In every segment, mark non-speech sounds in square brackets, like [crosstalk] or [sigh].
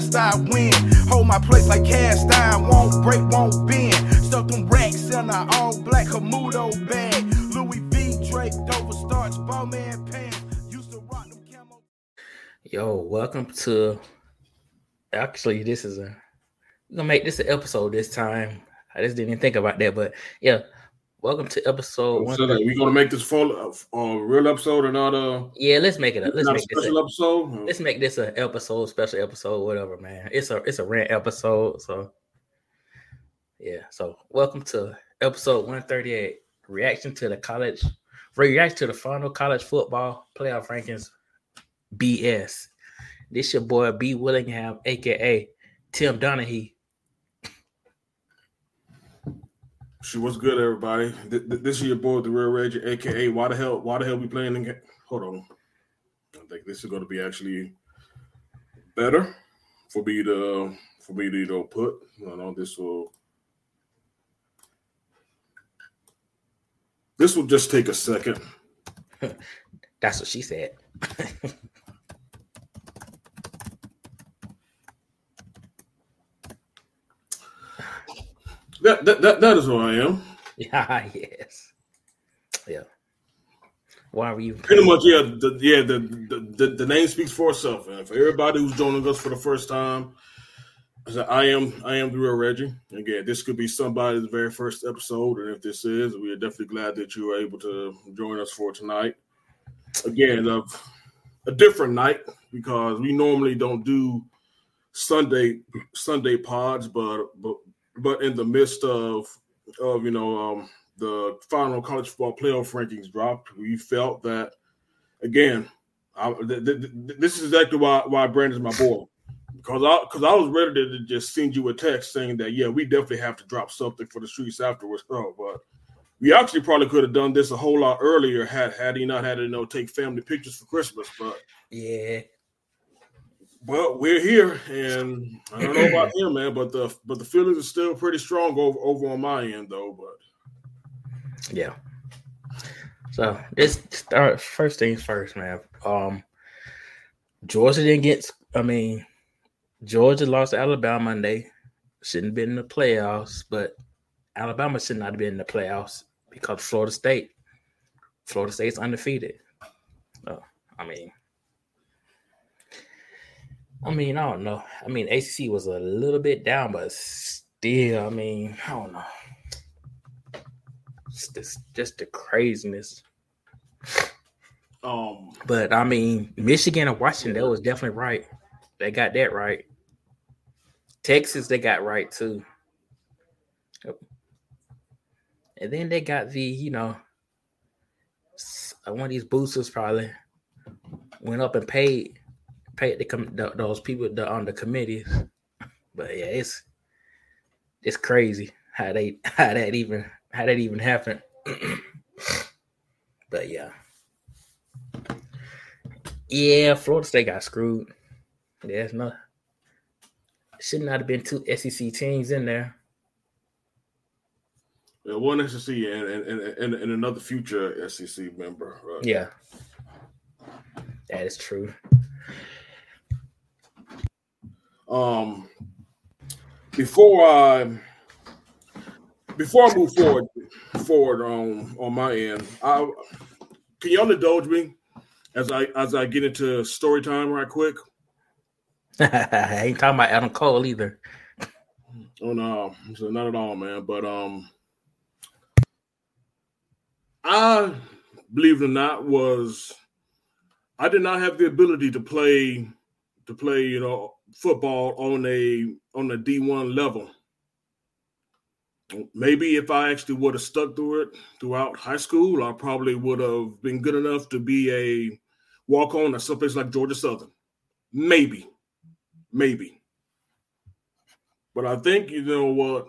must I win. Hold my place like cast iron, won't break, won't bend. Stuff them racks in all black bag. Louis V, starch, Balmain pants. Used to rock them camo. Yo, welcome to. Actually, this is a. We're gonna make this an episode this time. I just didn't even think about that, but yeah. Welcome to episode one. So that we gonna make this full uh, uh, real episode or not a Yeah, let's make it. A, let's not a make this. special A, episode. let's make this an episode, special episode, whatever, man. It's a it's a rant episode, so yeah. So welcome to episode one thirty eight. Reaction to the college, reaction to the final college football playoff rankings. BS. This your boy B Willingham, aka Tim Donahue. She was good, everybody. Th- th- This is your boy, the Real Reggie, aka Why the hell? Why the hell we playing? In- Hold on, I think this is going to be actually better for me to for me to you know put. You know, this will this will just take a second. [laughs] That's what she said. [laughs] That that that, that is who I am. [laughs] yeah, yes. Yeah. Why were you Pretty much, yeah. The, yeah, the, the the the name speaks for itself. And for everybody who's joining us for the first time, I said, I am I am the real Reggie. Again, this could be somebody's very first episode, and if this is, we are definitely glad that you were able to join us for tonight. Again, a, a different night because we normally don't do Sunday Sunday pods, but but but in the midst of of you know um, the final college football playoff rankings dropped, we felt that again. I, th- th- th- this is exactly why why Brandon's my boy because I because I was ready to just send you a text saying that yeah we definitely have to drop something for the streets afterwards. Oh, but we actually probably could have done this a whole lot earlier had had he not had to you know take family pictures for Christmas. But Yeah. Well, we're here, and I don't know about [clears throat] him, man, but the but the feelings are still pretty strong over over on my end though. But Yeah. So this start first things first, man. Um Georgia didn't get I mean Georgia lost to Alabama Monday. Shouldn't have been in the playoffs, but Alabama should not have been in the playoffs because Florida State. Florida State's undefeated. So, I mean, I mean, I don't know. I mean, ACC was a little bit down, but still, I mean, I don't know. It's just, just the craziness. um, But I mean, Michigan and Washington, that was definitely right. They got that right. Texas, they got right too. And then they got the, you know, uh, one of these boosters probably went up and paid paid the, com- the those people that on the committees. But yeah, it's it's crazy how they [laughs] how that even how that even happened. [clears throat] but yeah. Yeah, Florida State got screwed. There's no should not have been two SEC teams in there. yeah, one SEC and and, and and and another future SEC member. Right? Yeah. That is true. Um, before I before I move forward forward on on my end, I can y'all indulge me as I as I get into story time right quick. [laughs] I ain't talking about Adam Cole either. Oh no, so not at all, man. But um, I believe it or not was I did not have the ability to play to play, you know, football on a on a D one level. Maybe if I actually would have stuck through it throughout high school, I probably would have been good enough to be a walk on at someplace like Georgia Southern. Maybe, maybe. But I think you know what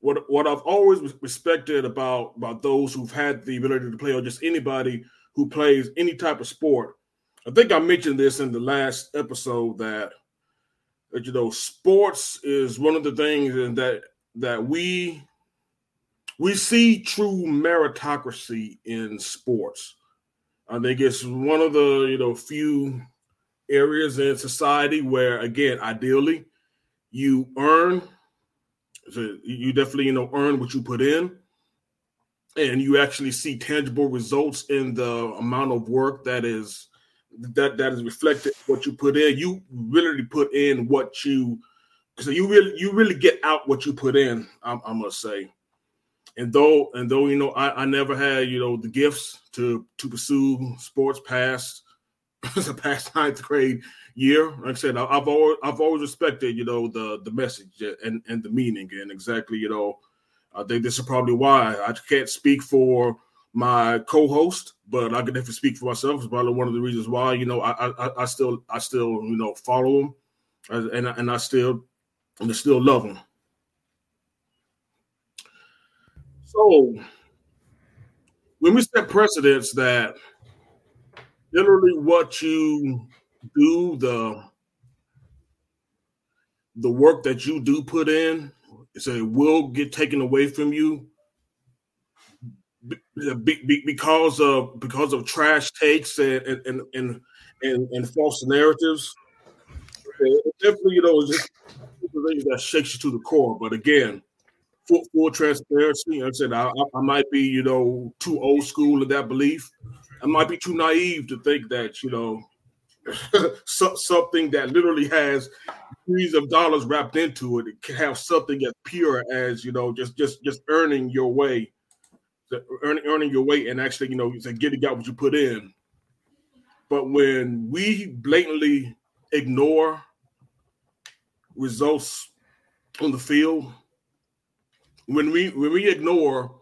what what I've always respected about about those who've had the ability to play, or just anybody who plays any type of sport. I think I mentioned this in the last episode that you know sports is one of the things that that we we see true meritocracy in sports. I think it's one of the you know few areas in society where, again, ideally, you earn. So you definitely, you know, earn what you put in, and you actually see tangible results in the amount of work that is that that is reflected what you put in. You really put in what you so you really you really get out what you put in. I, I must say, and though and though you know I, I never had you know the gifts to to pursue sports past [laughs] the past ninth grade year. Like I said, I, have always I've always respected you know the the message and and the meaning and exactly you know I think this is probably why I can't speak for my co-host, but I can definitely speak for myself. It's probably one of the reasons why you know I I, I still I still you know follow him, and and I still and I still love him. So when we set precedents that literally what you do the the work that you do put in so it will get taken away from you because of because of trash takes and and and and, and false narratives. It definitely, you know, just things that shakes you to the core. But again, full, full transparency. I said I, I might be, you know, too old school in that belief. I might be too naive to think that, you know, [laughs] something that literally has millions of dollars wrapped into it, it can have something as pure as you know just just just earning your way earning earning your weight and actually you know getting out what you put in but when we blatantly ignore results on the field when we when we ignore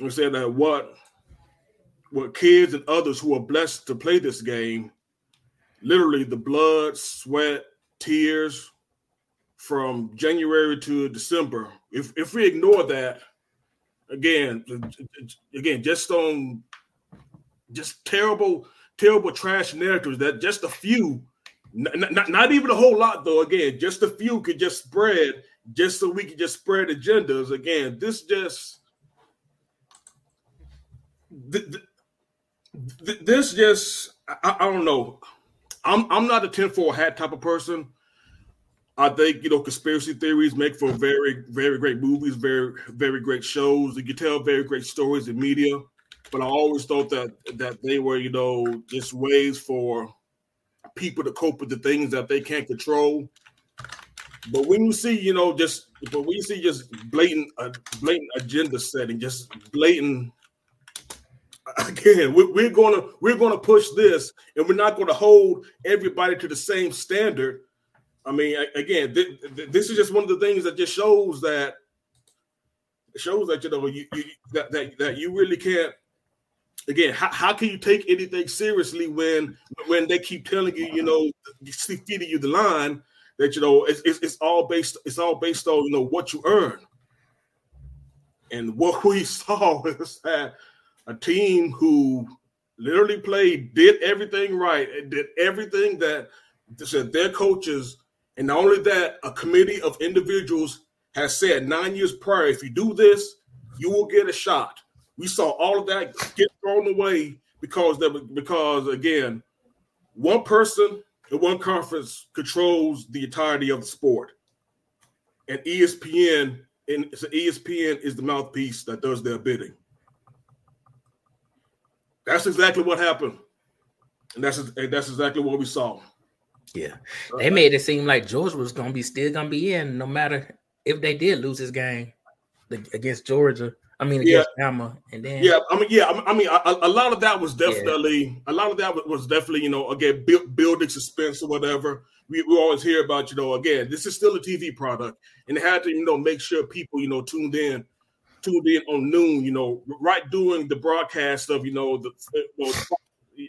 and say that what what kids and others who are blessed to play this game literally the blood sweat tears from January to December. If if we ignore that, again, again, just on just terrible, terrible trash narratives that just a few, not, not, not even a whole lot though. Again, just a few could just spread, just so we could just spread agendas. Again, this just. this just I, I don't know I'm I'm not a tinfoil hat type of person. I think you know conspiracy theories make for very very great movies, very very great shows. You can tell very great stories in media, but I always thought that that they were you know just ways for people to cope with the things that they can't control. But when you see you know just but when you see just blatant uh, blatant agenda setting, just blatant [laughs] again, we're going to we're to push this, and we're not to hold everybody to the same standard. I mean, again, this is just one of the things that just shows that shows that you know you, you that, that that you really can't. Again, how, how can you take anything seriously when when they keep telling you, you know, feeding you the line that you know it's, it's, it's all based it's all based on you know what you earn. And what [laughs] we saw is that a team who literally played, did everything right, did everything that said their coaches, and not only that, a committee of individuals has said nine years prior, if you do this, you will get a shot. We saw all of that get thrown away because that because again, one person in one conference controls the entirety of the sport, and ESPN and so ESPN is the mouthpiece that does their bidding. That's exactly what happened, and that's that's exactly what we saw. Yeah, they made it seem like Georgia was gonna be still gonna be in, no matter if they did lose this game against Georgia. I mean, against yeah. Bama, and then yeah, I mean, yeah, I mean, a, a lot of that was definitely yeah. a lot of that was definitely you know again build, building suspense or whatever. We, we always hear about you know again this is still a TV product, and they had to you know make sure people you know tuned in tuned in on noon, you know, right during the broadcast of, you know, the know,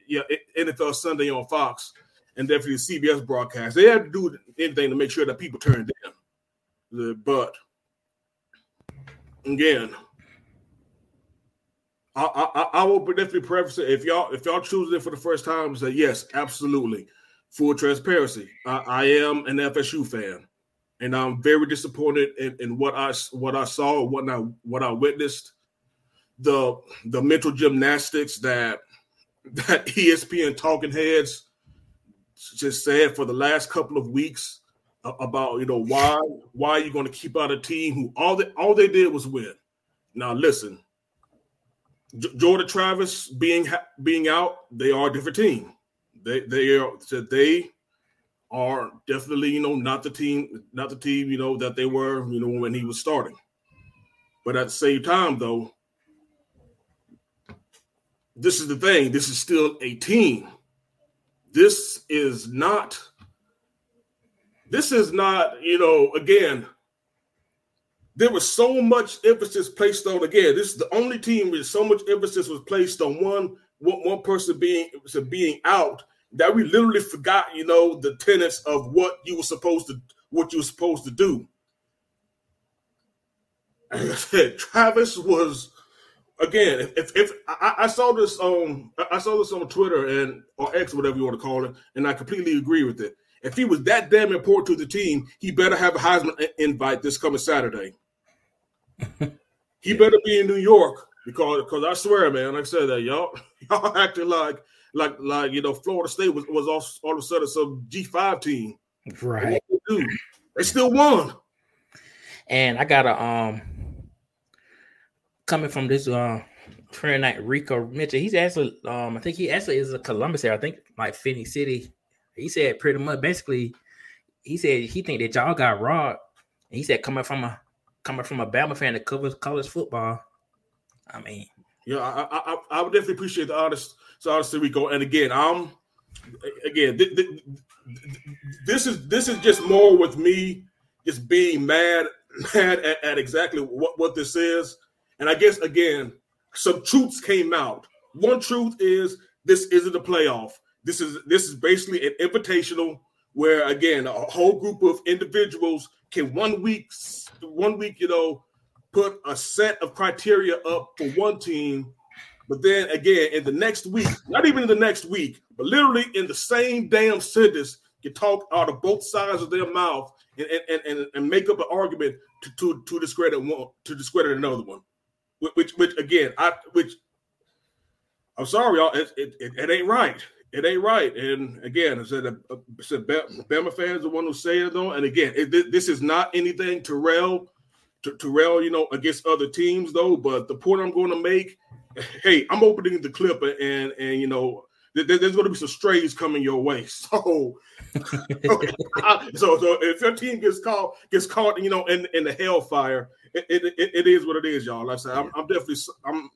yeah, NFL Sunday on Fox and definitely CBS broadcast. They had to do anything to make sure that people turned in. But again, I, I, I will definitely preface it if y'all if y'all choose it for the first time, say yes, absolutely, full transparency. I, I am an FSU fan and I'm very disappointed in, in what I what I saw, what I what I witnessed. The the mental gymnastics that [laughs] that ESPN talking heads just said for the last couple of weeks uh, about you know why why are you going to keep out a team who all they all they did was win. Now listen, J- Jordan Travis being being out, they are a different team. They they are they are definitely you know not the team not the team you know that they were you know when he was starting. But at the same time though, this is the thing. This is still a team. This is not this is not, you know, again, there was so much emphasis placed on again. This is the only team where so much emphasis was placed on one one, one person being being out that we literally forgot, you know, the tenets of what you were supposed to what you were supposed to do. And I said, [laughs] Travis was again. If, if, if I, I, saw this on I saw this on Twitter and or X, whatever you want to call it, and I completely agree with it. If he was that damn important to the team, he better have a Heisman invite this coming Saturday. [laughs] he better be in New York because because I swear, man, like I said that y'all [laughs] y'all acting like like like you know Florida State was was all, all of a sudden some G five team, right? They, they still won. And I got a um coming from this uh friend night Rico Mitchell. He's actually um I think he actually is a Columbus area. I think like Phenix City he said pretty much basically, he said he think that y'all got robbed. he said coming from a coming from a Bama fan that covers college football. I mean, yeah, I I, I would definitely appreciate the honest, so honestly, Rico. And again, I'm again th- th- this is this is just more with me just being mad [laughs] mad at, at exactly what what this is. And I guess again, some truths came out. One truth is this isn't a playoff. This is this is basically an invitational where again a whole group of individuals can one week one week you know put a set of criteria up for one team but then again in the next week not even in the next week but literally in the same damn sentence can talk out of both sides of their mouth and and, and, and make up an argument to, to to discredit one to discredit another one which which again i which i'm sorry y'all it, it, it, it ain't right it ain't right. And again, I said, I said Bama fans the one who say it though. And again, it, this is not anything rail, to, rail, you know, against other teams though. But the point I'm going to make, hey, I'm opening the clip and and you know, there's going to be some strays coming your way. [laughs] So, [laughs] so, so if your team gets caught gets caught, you know, in in the hellfire, it, it, it, is what it is, y'all. Like I said, I'm, I'm definitely I'm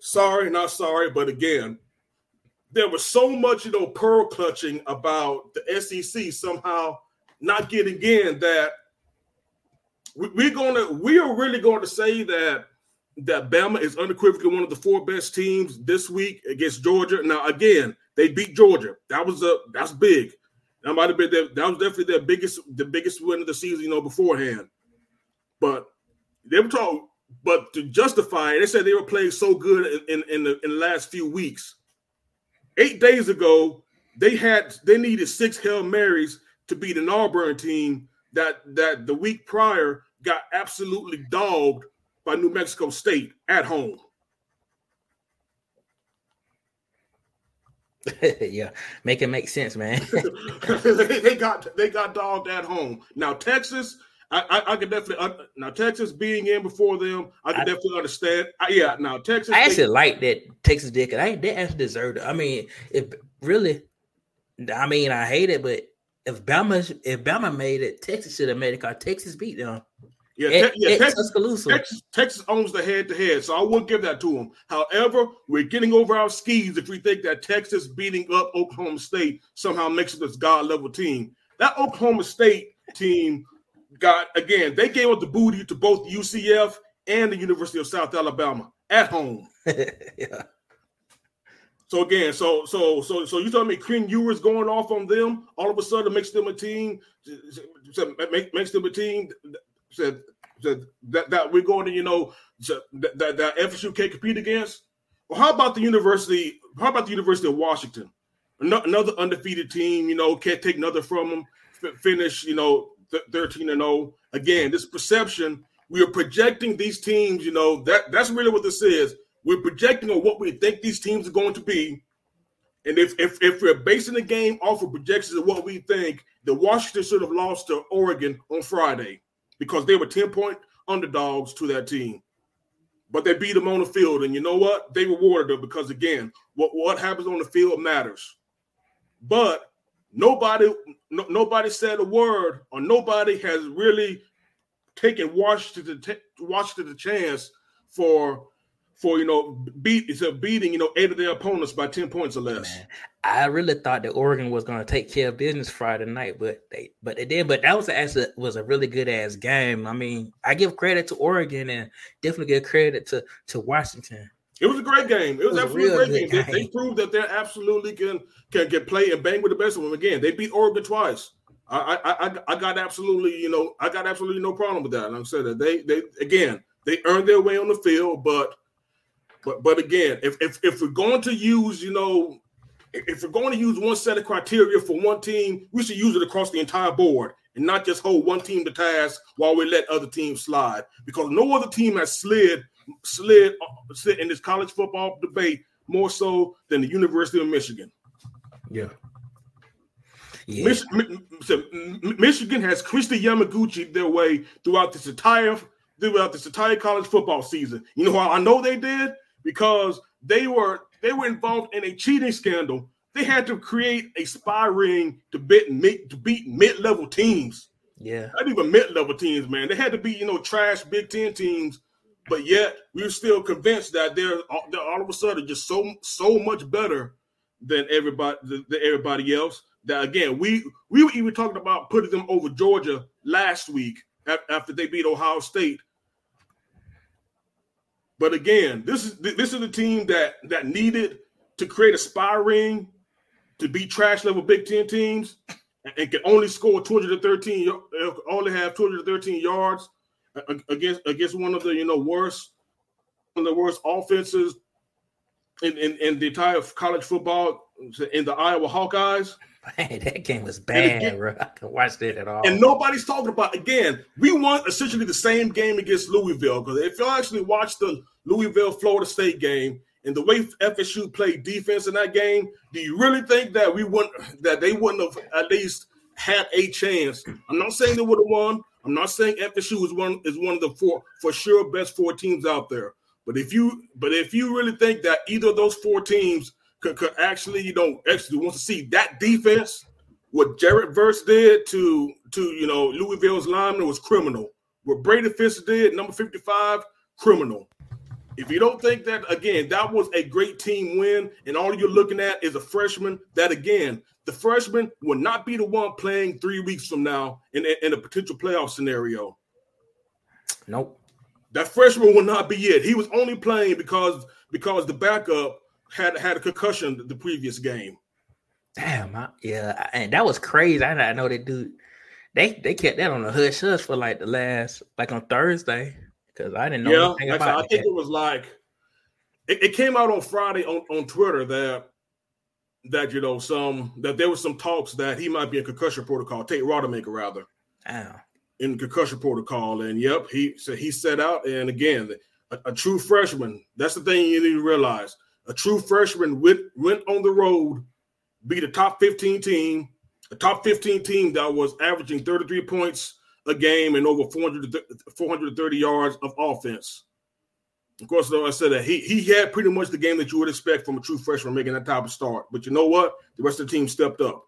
sorry, not sorry, but again, there was so much, you know, pearl clutching about the SEC somehow not getting in that we're gonna we are really going to say that that Bama is unequivocally one of the four best teams this week against Georgia. Now, again, they beat Georgia. That was a that's big. That might have been their, that was definitely their biggest the biggest win of the season, you know, beforehand. But they were talking, but to justify it, they said they were playing so good in, in, in the in the last few weeks eight days ago, they had they needed six Hail Marys to beat an Auburn team that that the week prior got absolutely dogged by New Mexico State at home. [laughs] yeah, make it make sense, man. [laughs] they got they got dogged at home. Now Texas, I, I, I could definitely uh, now Texas being in before them, I can I, definitely understand. I, yeah, now Texas. I actually they, like that Texas did because I they actually deserved it. I mean, if really, I mean, I hate it, but if Bama if Bama made it, Texas should have made it because Texas beat them. Yeah, te- yeah Texas, Texas, Texas owns the head to head, so I will give that to them. However, we're getting over our skis if we think that Texas beating up Oklahoma State somehow makes it this god level team. That Oklahoma State team got again, they gave up the booty to both UCF and the University of South Alabama at home. [laughs] yeah. So again, so so so so you telling me Quinn Ewers going off on them all of a sudden makes them a team, makes them a team said, that, that we're going to you know that, that that FSU can't compete against. Well, how about the University? How about the University of Washington? Another undefeated team, you know, can't take another from them. Finish, you know, 13 and 0. Again, this perception, we are projecting these teams, you know, that that's really what this is. We're projecting on what we think these teams are going to be. And if if if we're basing the game off of projections of what we think, the Washington should have lost to Oregon on Friday because they were 10 point underdogs to that team. But they beat them on the field. And you know what? They rewarded them because again, what, what happens on the field matters. But nobody no, nobody said a word or nobody has really taken Washington Washington the chance for for you know beat it's a beating you know eight of their opponents by 10 points or less Man, i really thought that oregon was going to take care of business friday night but they but they did but that was actually was a really good ass game i mean i give credit to oregon and definitely give credit to to washington it was a great game. It was, it was absolutely a great game. game. They, they, proved that they're absolutely can, can can play and bang with the best of them. Again, they beat Oregon twice. I, I I I got absolutely you know I got absolutely no problem with that. Like I said that they they again they earned their way on the field, but but but again, if if if we're going to use, you know, if we're going to use one set of criteria for one team, we should use it across the entire board and not just hold one team to task while we let other teams slide. Because no other team has slid slid, uh, slid in this college football debate more so than the University of Michigan. Yeah. Yeah. Mich- Michigan has Kristi Yamaguchi their way throughout this entire throughout this entire college football season. You know how I know they did? Because they were they were involved in a cheating scandal. They had to create a spy ring to beat to beat mid level teams. Yeah, not even mid level teams, man. They had to be you know trash Big Ten teams, but yet we were still convinced that they're, they're all of a sudden just so so much better than everybody than everybody else. That again, we we were even talking about putting them over Georgia last week after they beat Ohio State but again, this is this is a team that that needed to create a spy ring to beat trash level Big Ten teams and can only score 213, uh, only have 213 yards uh, against against one of the you know worst one of the worst offenses in, in, in the entire college football uh, in the Iowa Hawkeyes. [laughs] Man, that game was bad, again, bro. [laughs] I can watch that at all. And nobody's talking about again. We won essentially the same game against Louisville because if you actually watch the Louisville Florida State game and the way FSU played defense in that game, do you really think that we wouldn't [sighs] that they wouldn't have at least had a chance? I'm not saying they would have won. I'm not saying FSU is one is one of the four for sure best four teams out there. But if you but if you really think that either of those four teams could, could actually, you know, actually want to see that defense, what Jared Verse did to to you know Louisville's lineman was criminal. What Braden Fiske did, number 55, criminal. If you don't think that, again, that was a great team win, and all you're looking at is a freshman, that again, the freshman will not be the one playing three weeks from now in, in a potential playoff scenario. Nope. That freshman will not be it. He was only playing because because the backup had had a concussion the previous game. Damn, I, yeah, and that was crazy. I, I know they do. They they kept that on the hush hush for like the last like on Thursday because I didn't know yeah, anything about I think it was like it, it, came out on Friday on, on Twitter that that you know some that there was some talks that he might be in concussion protocol. Tate Rodemaker rather. Wow. In concussion protocol, and yep, he so he set out, and again, a, a, true freshman. That's the thing you need to realize. A true freshman went went on the road, beat a top fifteen team, a top fifteen team that was averaging thirty three points a game and over 400, 430 yards of offense. Of course, though I said that he he had pretty much the game that you would expect from a true freshman making that type of start. But you know what? The rest of the team stepped up.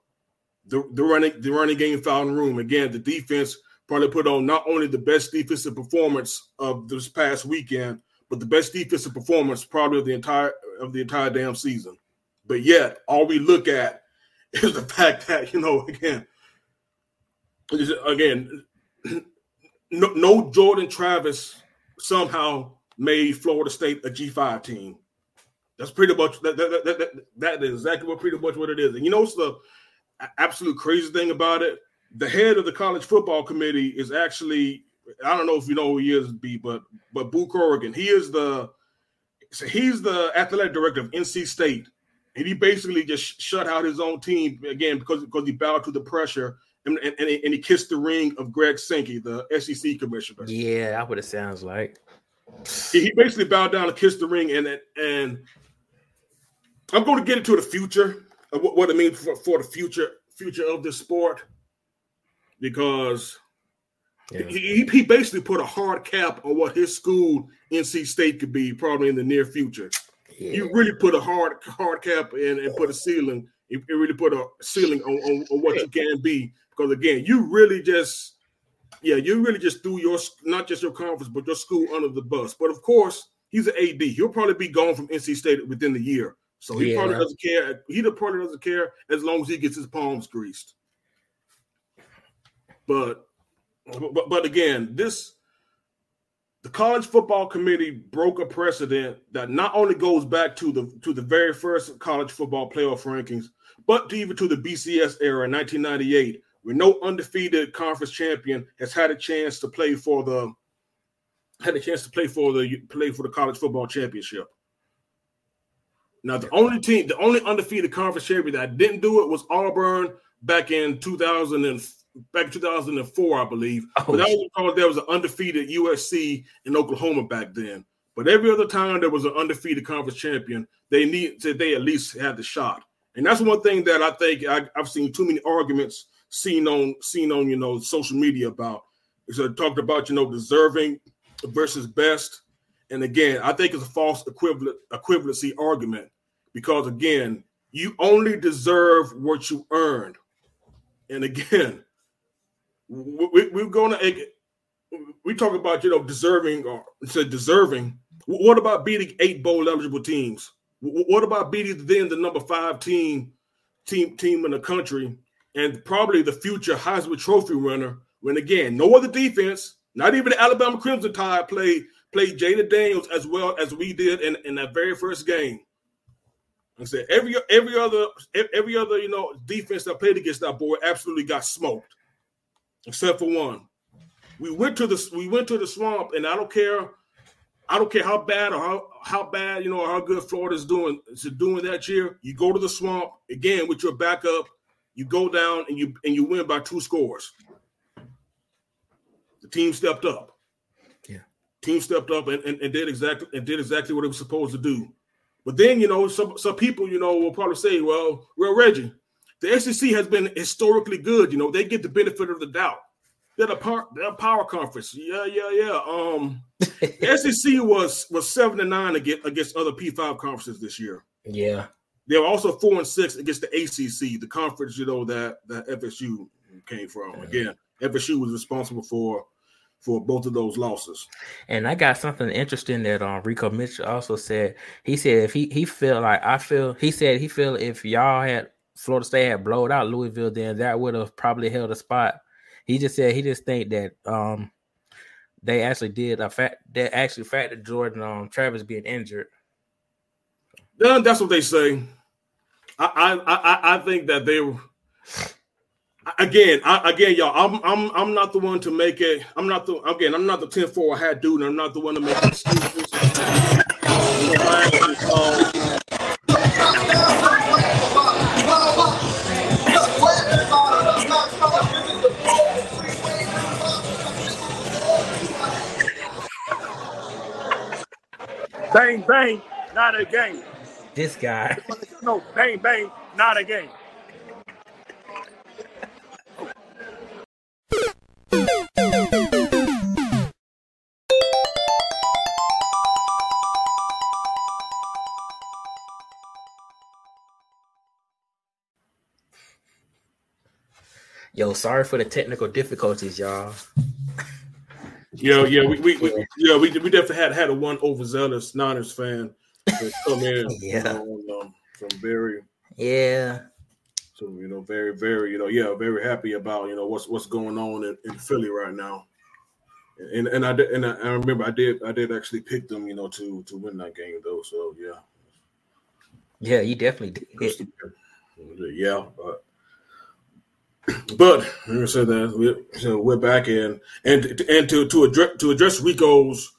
The, the running the running game found room again. The defense probably put on not only the best defensive performance of this past weekend, but the best defensive performance probably of the entire of the entire damn season. But yet, all we look at [laughs] is the fact that you know again, again, no, no Jordan Travis somehow made Florida State a G5 team. That's pretty much that that, that, that, that is exactly what pretty much what it is. And you know what's the absolute crazy thing about it? The head of the college football committee is actually I don't know if you know who he is, B, but but Boo Corrigan. He is the so he's the athletic director of NC State, and he basically just shut out his own team again because because he bowed to the pressure and, and, and he kissed the ring of Greg Sankey, the SEC commissioner. Yeah, that's what it sounds like. He basically bowed down and kissed the ring, and and I'm going to get into the future what, what it means for, for the future future of this sport because yeah. he, he basically put a hard cap on what his school NC State could be probably in the near future. Yeah. You really put a hard hard cap in and put a ceiling. You really put a ceiling on, on, on what you can be because again, you really just yeah, you really just threw your not just your conference but your school under the bus. But of course, he's an AD. He'll probably be gone from NC State within the year. So he yeah. probably doesn't care. He probably doesn't care as long as he gets his palms greased. But but, but again, this the college football committee broke a precedent that not only goes back to the to the very first college football playoff rankings, but even to the BCS era in 1998, where no undefeated conference champion has had a chance to play for the had a chance to play for the play for the college football championship. Now, the only team, the only undefeated conference champion that didn't do it was Auburn back in 2000 and back in 2004, I believe. Oh, but that was because there was an undefeated USC in Oklahoma back then. But every other time there was an undefeated conference champion, they need to they at least had the shot. And that's one thing that I think I, have seen too many arguments seen on seen on you know social media about. Is uh, talked about you know deserving versus best. And again, I think it's a false equivalent equivalency argument because again, you only deserve what you earned. And again, we, we're going to we talk about you know deserving or say deserving. What about beating eight bowl eligible teams? What about beating then the number five team team team in the country and probably the future Heisman Trophy winner? When again, no other defense, not even the Alabama Crimson Tide played played Jayden Daniels as well as we did in, in that very first game. I said every every other every other you know defense that played against that boy absolutely got smoked except for one. We went to the we went to the swamp, and I don't care, I don't care how bad or how how bad you know how good Florida's doing is doing that year. You go to the swamp again with your backup. You go down and you and you win by two scores. The team stepped up. Yeah, team stepped up and, and, and did exactly and did exactly what it was supposed to do. But then you know some some people you know will probably say, well, well Reggie, the SEC has been historically good. You know, they get the benefit of the doubt. They're a power, they're a power conference. Yeah, yeah, yeah. Um, [laughs] SEC was was seven and nine against against other P five conferences this year. Yeah, they were also four and six against the ACC, the conference you know that that FSU came from. Mm-hmm. Again, FSU was responsible for for both of those losses. And I got something interesting that um Rico Mitchell also said. He said if he he feel like I feel he said he feel if y'all had Florida State had blowed out Louisville, then that would have probably held a spot. He just said he just think that um they actually did a fact that actually factored Jordan um Travis being injured. Yeah, that's what they say. I I I, I think that they were again, I, again, y'all. I'm I'm I'm not the one to make it. I'm not the again. I'm not the 10 4 hat dude. I'm not the one to make excuses. Bang, bang, not a game. This guy. No, bang, bang, not a game. Yo, sorry for the technical difficulties, y'all. Yeah, yeah, we, we, we yeah we, we definitely had had a one overzealous Niners fan come in. [laughs] yeah, um, from very yeah. So you know, very very you know yeah, very happy about you know what's what's going on in, in Philly right now. And and I did and I, I, remember I did I did actually pick them you know to to win that game though. So yeah. Yeah, you definitely did. Yeah, but but like I said that we, so we're back in, and and to to address to address Rico's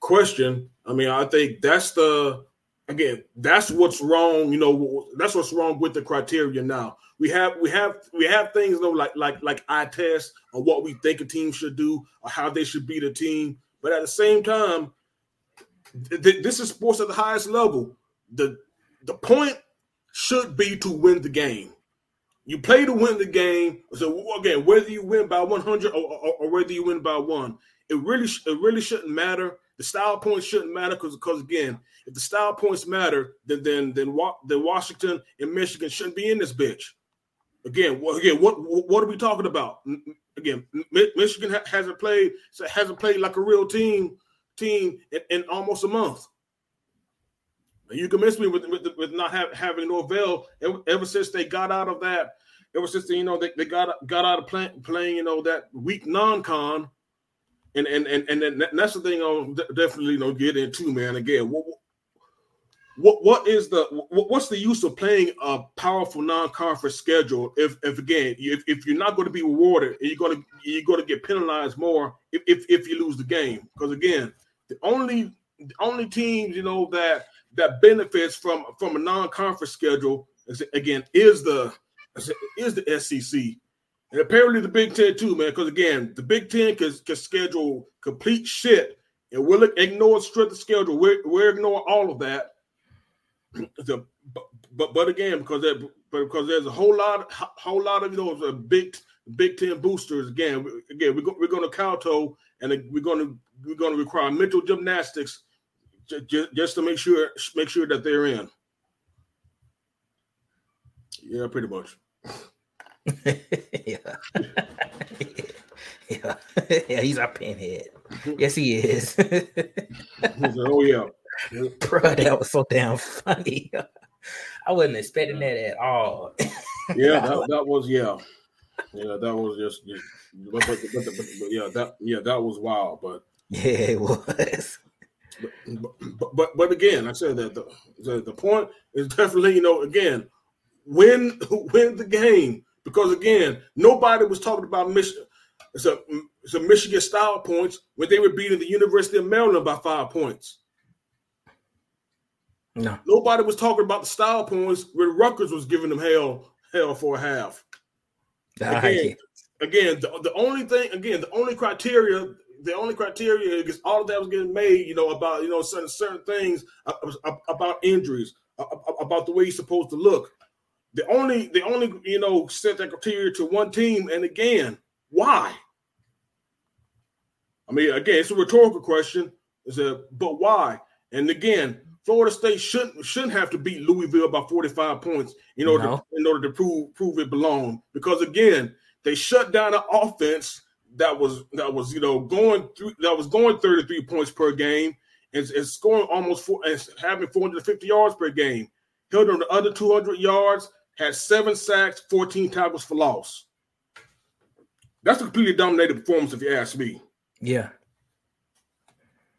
question, I mean, I think that's the again that's what's wrong. You know, that's what's wrong with the criteria now. We have we have we have things though like like like eye test on what we think a team should do or how they should beat a team, but at the same time, th- this is sports at the highest level. The the point should be to win the game. You play to win the game. So again, whether you win by 100 or, or, or whether you win by one, it really it really shouldn't matter. The style points shouldn't matter because because again, if the style points matter, then then then, then Washington and Michigan shouldn't be in this bitch. Again, well, again, what what are we talking about? Again, Michigan hasn't played hasn't played like a real team team in, in almost a month. You convinced me with with, with not have, having Norvell ever, ever, since they got out of that. Ever since they, you know they, they got got out of play, playing you know that weak non-con, and and and and that's the thing I'll definitely you know get into man. Again, what what what is the what's the use of playing a powerful non-conference schedule if if again if, if you're not going to be rewarded and you're going to you're going to get penalized more if, if if you lose the game because again the only the only teams you know that that benefits from from a non-conference schedule again is the is the SEC and apparently the Big Ten too, man. Because again, the Big Ten can, can schedule complete shit, and we'll ignore strength of schedule. We're, we're ignore all of that. [clears throat] The, but but again, because that but because there's a whole lot whole lot of those uh, big Big Ten boosters. Again, again, we're, go, we're going to kowtow, and we're going to we're going to require mental gymnastics just, just to make sure make sure that they're in. Yeah, pretty much. [laughs] yeah. [laughs] yeah. yeah, he's our pinhead. Yes, he is. oh yeah. Bro, that was so damn funny. I wasn't expecting that at all. yeah, that, [laughs] that was yeah. Yeah, that was just, just but, but, but, but, yeah, that yeah, that was wild, but yeah, it was. But, but but again, I said that the, the, the point is [laughs] definitely you know again win win the game because again nobody was talking about Michigan. It's a it's a Michigan style points when they were beating the University of Maryland by five points. No, nobody was talking about the style points when Rutgers was giving them hell hell for a half. Again, again the, the only thing again the only criteria the only criteria is all of that was getting made, you know, about you know certain certain things about injuries, about the way he's supposed to look. The only the only you know set that criteria to one team, and again, why? I mean, again, it's a rhetorical question. Is a but why? And again, Florida State shouldn't shouldn't have to beat Louisville by 45 points in order no. to, in order to prove prove it belonged. Because again, they shut down an offense that was that was you know going through that was going 33 points per game and, and scoring almost four and having 450 yards per game. Held on the other 200 yards, had seven sacks, 14 tackles for loss. That's a completely dominated performance, if you ask me. Yeah.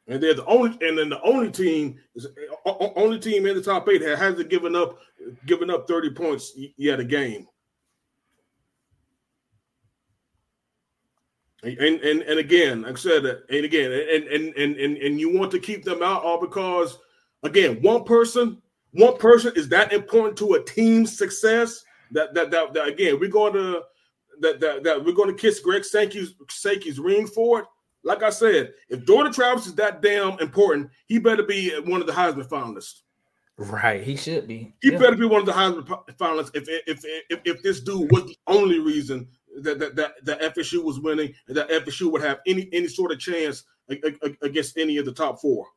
And they're the only, and then the only team is only team in the top eight that hasn't given up, given up 30 points yet a game. And, and and again, like I said, uh, and again, and and and and, and you want to keep them out all because again, one person, one person is that important to a team's success. That that that, that again, we're going to that, that that we're going to kiss Greg Sankey's Sankey's ring for it. Like I said, if Jordan Travis is that damn important, he better be one of the Heisman finalists. Right, he should be. He yeah. better be one of the Heisman finalists. If if, if if this dude was the only reason that that that, FSU was winning and that FSU would have any any sort of chance against any of the top four.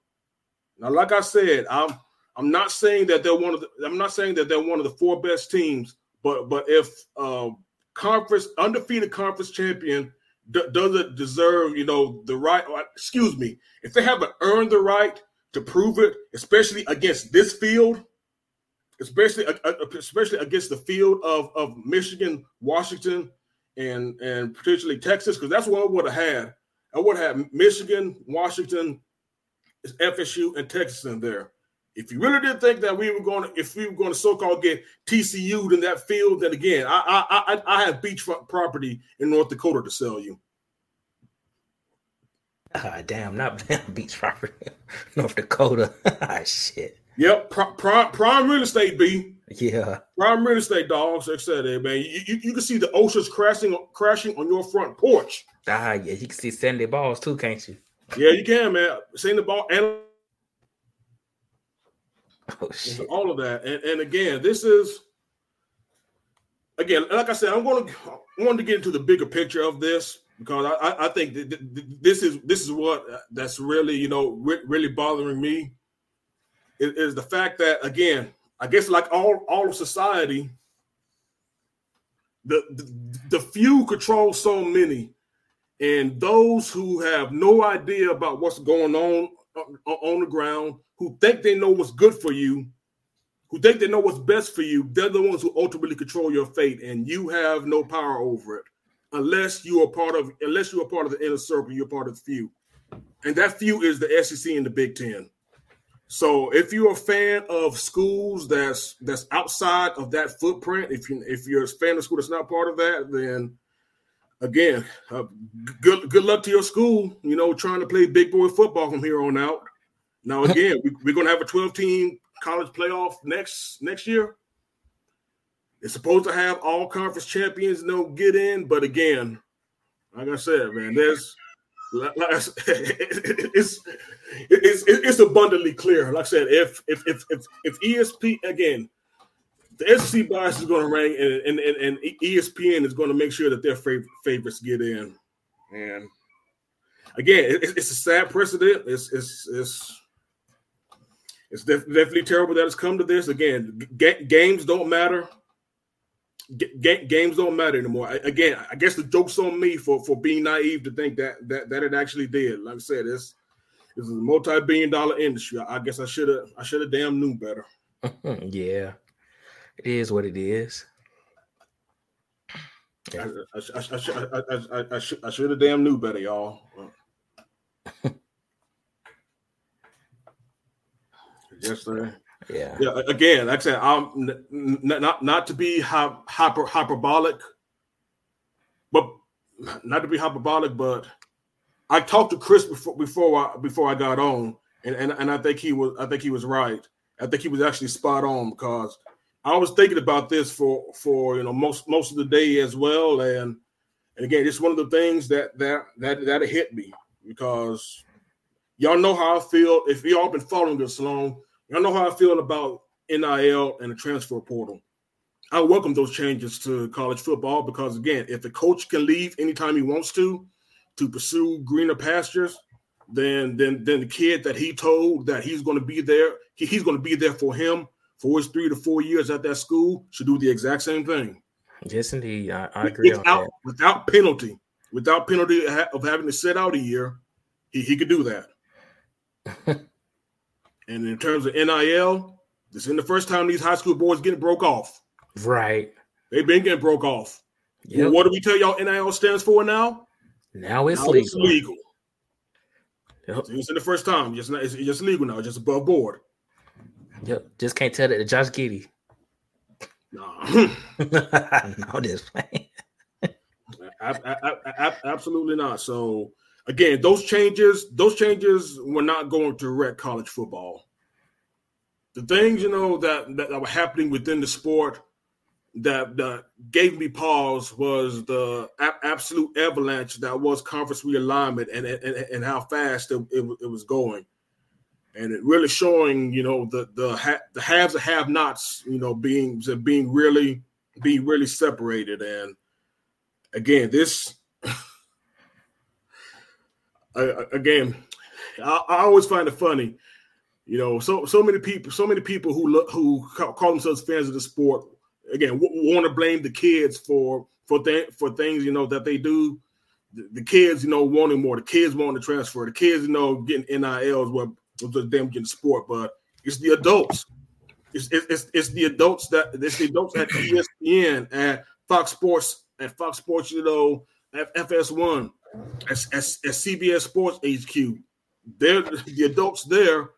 Now, like I said, I'm I'm not saying that they're one of the I'm not saying that they're one of the four best teams, but but if um, conference undefeated conference champion d- doesn't deserve you know the right excuse me if they haven't earned the right to prove it, especially against this field, especially uh, especially against the field of of Michigan, Washington, and and potentially Texas, because that's what I would have had. I would have Michigan, Washington, FSU, and Texas in there. If you really did think that we were going to, if we were going to so-called get TCU'd in that field, then again, I I I, I have beachfront property in North Dakota to sell you. Ah, damn, not [laughs] beach property, North Dakota. [laughs] ah, shit. Yep, prime, prime real estate, B. Yeah. Prime real estate, dogs. Like I said, hey, man, you, you, you, can see the oceans crashing crashing on your front porch. Ah, yeah, you can see Sandy balls too, can't you? Yeah, you can, man. The ball and [laughs] Oh shit. all of that. And, and again, this is again, like I said, I'm going to I wanted to get into the bigger picture of this because I, I, think that th- th- this is this is what that's really you know re- really bothering me is, is the fact that again, I guess like all all of society, the, the the few control so many, and those who have no idea about what's going on on, on the ground, who think they know what's good for you, who think they know what's best for you, they're the ones who ultimately control your fate, and you have no power over it unless you are part of unless you are part of the inner circle, you're part of the few, and that few is the SEC and the Big Ten. So if you're a fan of schools that's that's outside of that footprint, if you if you're a fan of school that's not part of that, then again, uh, good good luck to your school. You know, trying to play big boy football from here on out. Now [laughs] again, we, we're going to have a 12 team college playoff next next year. It's supposed to have all conference champions no get in, but again, like I said, man, there's [laughs] it's it's it's abundantly clear. Like I said, if if if if, if ESP again, the SEC bias is going to rank, and, and and ESPN is going to make sure that their fav- favorites get in. And again, it, it's a sad precedent. It's it's it's it's def- definitely terrible that it's come to this. Again, ga- games don't matter. G- games don't matter anymore. I, again, I guess the joke's on me for for being naive to think that that that it actually did. Like I said, it's this is a multi-billion dollar industry. I, I guess I should have I should have damn knew better. [laughs] yeah. It is what it is. I, I, I should have damn knew better, y'all. [laughs] yes, sir. Yeah. Yeah, again, like I said, I'm n- not not to be hy- hyper hyperbolic, but not to be hyperbolic, but I talked to Chris before before I before I got on, and, and and I think he was I think he was right. I think he was actually spot on because I was thinking about this for for you know most most of the day as well, and and again, it's one of the things that that that that hit me because y'all know how I feel. If y'all been following this long, y'all know how I feel about NIL and the transfer portal. I welcome those changes to college football because again, if the coach can leave anytime he wants to to pursue greener pastures, then then then the kid that he told that he's going to be there, he, he's going to be there for him for his three to four years at that school should do the exact same thing Yes, indeed. I, I agree on without that. without penalty, without penalty of having to sit out a year, he, he could do that. [laughs] and in terms of NIL, this isn't the first time these high school boys getting broke off. Right. They've been getting broke off. Yep. Well, what do we tell y'all NIL stands for now? now it's Now legal. it's legal. Yep. It's in the first time. Just not, it's just legal now. Just above board. Yep. Just can't tell that to Josh Giddey. [laughs] Nah, no, just playing. ab- ab- ab- absolutely not. So again, those changes, those changes were not going to wreck college football. The things you know that that, that were happening within the sport that that gave me pause was the a- absolute avalanche that was conference realignment and and, and how fast it, it, it was going, and it really showing you know the the ha- the haves and have nots you know being being really being really separated and again this [laughs] again I, I always find it funny you know so so many people so many people who look who call themselves fans of the sport again w- want to blame the kids for for th- for things you know that they do. The, the kids you know wanting more. The kids wanting to transfer. The kids you know getting nils what was them getting sport but it's the adults. It's, it's, it's, the adults that it's the adults at espn at fox sports at fox sports you know at fs1 at, at, at cbs sports hq they're the adults there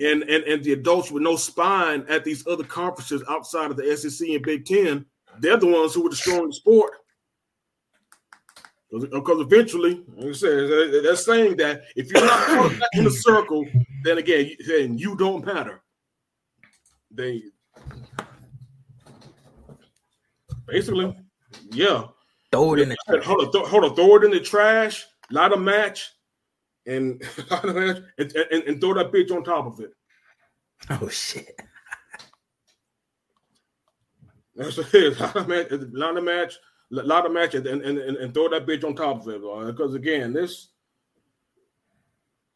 and, and and the adults with no spine at these other conferences outside of the SEC and Big Ten, they're the ones who were destroying the sport. Because eventually, like I said, they're saying that if you're not in the circle, then again, then you don't matter. They basically, yeah. Throw it in the Hold on, th- hold on, throw it in the trash, light a match, and [laughs] and, and, and throw that bitch on top of it. Oh shit. That's what it is. [laughs] Light A match, a lot of match, a match, and, and, and, and throw that bitch on top of it. Because again, this,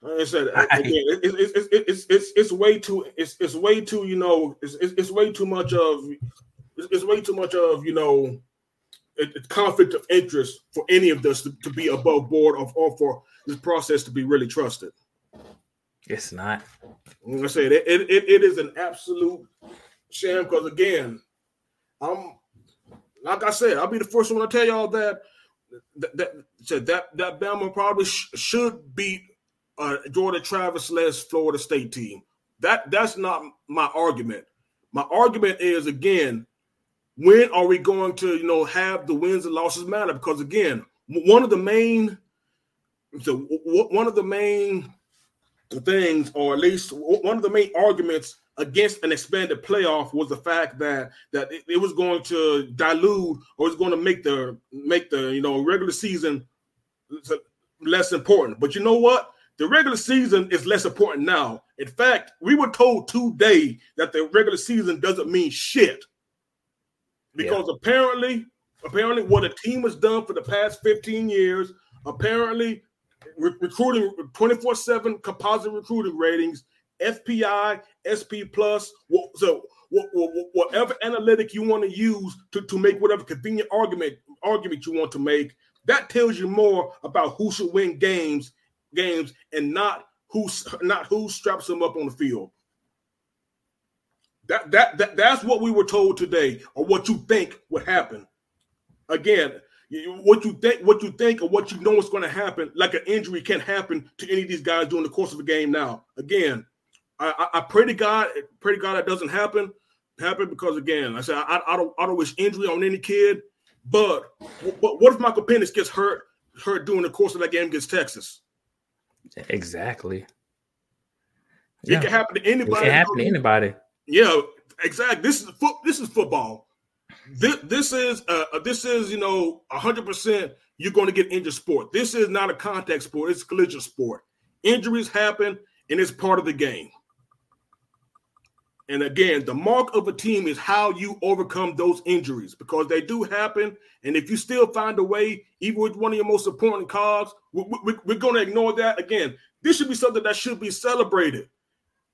like I said, [laughs] again, it, it, it, it, it's it's it's way too it's it's way too you know it's it's, it's way too much of it's, it's way too much of you know it's conflict of interest for any of us to, to be above board of or for this process to be really trusted. It's not. Like I said, it, it, it is an absolute sham because again, I'm like I said, I'll be the first one to tell y'all that that that that, that Bama probably sh- should beat uh, Jordan Travis less Florida State team. That that's not my argument. My argument is again, when are we going to you know have the wins and losses matter? Because again, one of the main so one of the main things, or at least one of the main arguments against an expanded playoff was the fact that that it, it was going to dilute or it's going to make the make the you know regular season less important. But you know what? The regular season is less important now. In fact, we were told today that the regular season doesn't mean shit because yeah. apparently, apparently, what a team has done for the past 15 years, apparently, re- recruiting 24 7 composite recruiting ratings, FPI, SP plus, so whatever analytic you want to use to, to make whatever convenient argument argument you want to make, that tells you more about who should win games games and not who not who straps them up on the field. That, that that that's what we were told today, or what you think would happen. Again, what you think, what you think, or what you know is going to happen, like an injury can happen to any of these guys during the course of a game. Now, again, I, I, pray to God, pray to God that doesn't happen, happen because again, I said I, I don't I don't wish injury on any kid, but but what if Michael Penix gets hurt hurt during the course of that game against Texas? Exactly. It yeah. can happen to anybody. It can happen to anybody. Yeah, exactly. This is foot. This is football. This, this is uh, this is you know hundred percent. You're going to get injured sport. This is not a contact sport. It's a collision sport. Injuries happen, and it's part of the game. And again, the mark of a team is how you overcome those injuries because they do happen. And if you still find a way, even with one of your most important cards, we, we're going to ignore that. Again, this should be something that should be celebrated.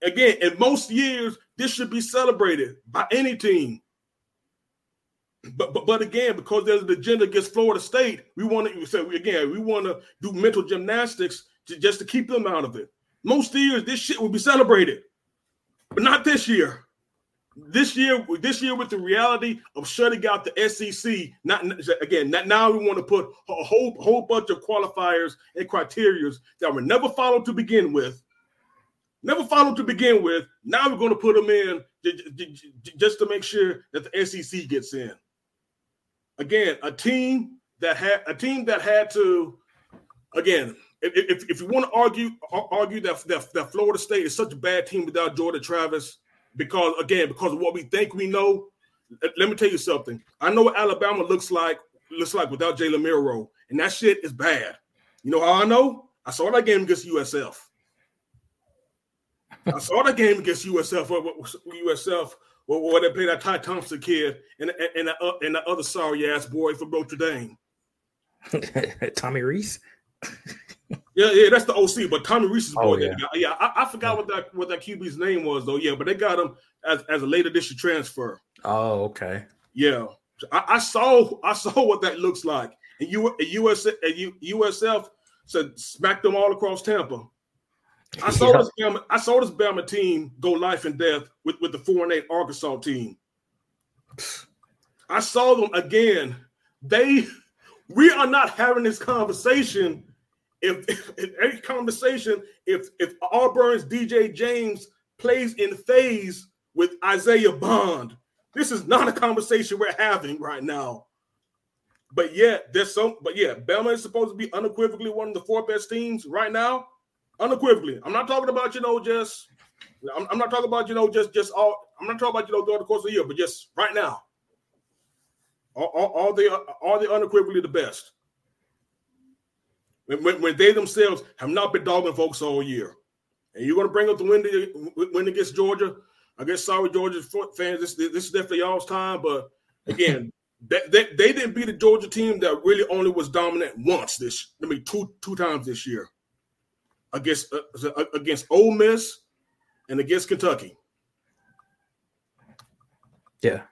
Again, in most years, this should be celebrated by any team. But, but but again, because there's an agenda against Florida State, we want to say again, we want to do mental gymnastics to, just to keep them out of it. Most years, this shit will be celebrated but not this year. This year, this year with the reality of shutting out the SEC, not again. Not, now we want to put a whole whole bunch of qualifiers and criterias that were never followed to begin with, never followed to begin with. Now we're going to put them in just to make sure that the SEC gets in. Again, a team that had a team that had to, again, if, if you want to argue argue that, that, that Florida State is such a bad team without Jordan Travis, because again, because of what we think we know, let me tell you something. I know what Alabama looks like looks like without Jalen Milroe, and that shit is bad. You know how I know? I saw that game against USF. I saw the game against USF. USF where they played that Ty Thompson kid and and, and, and the other sorry ass boy from Notre Dame. [laughs] Tommy Rees. Yeah, yeah, that's the OC. But Tommy Rees is oh, yeah, yeah I, I, forgot what that what that QB's name was though. Yeah, but they got him as, as a late edition transfer. Oh, okay. Yeah, I, I saw I saw what that looks like. And you US USF said smacked them all across Tampa. I saw yeah. this Bama, I saw this Bama team go life and death with, with the four and eight Arkansas team. I saw them again. They we are not having this conversation if, if, if any conversation, if if Auburn's DJ James plays in phase with Isaiah Bond, this is not a conversation we're having right now. But yet, there's some. But yeah, Bama is supposed to be unequivocally one of the four best teams right now. Unequivocally, I'm not talking about you know just. I'm, I'm not talking about you know just just all. I'm not talking about you know during the course of the year, but just right now. All, all they are they unequivocally the best when, when, when they themselves have not been dogging folks all year. and you're going to bring up the win, win against Georgia. I guess sorry, Georgia fans. This this is definitely y'all's time, but again, [laughs] they, they, they didn't beat the Georgia team that really only was dominant once this. I mean, two two times this year against uh, against Ole Miss and against Kentucky. Yeah,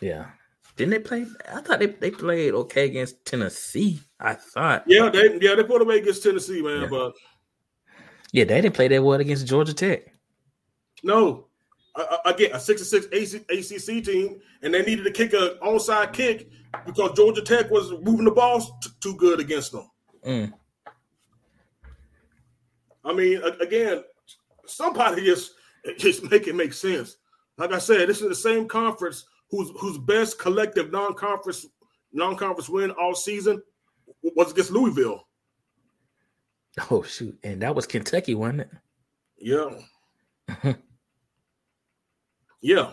yeah. Didn't they play? I thought they, they played okay against Tennessee. I thought. Yeah, they yeah they put away against Tennessee, man. Yeah. But yeah, they didn't play that well against Georgia Tech. No, again a six six ACC team, and they needed to kick a onside kick because Georgia Tech was moving the ball t- too good against them. Mm. I mean, again, somebody just just make it make sense. Like I said, this is the same conference whose whose best collective non-conference non-conference win all season was against Louisville. Oh shoot! And that was Kentucky, wasn't it? Yeah. [laughs] yeah.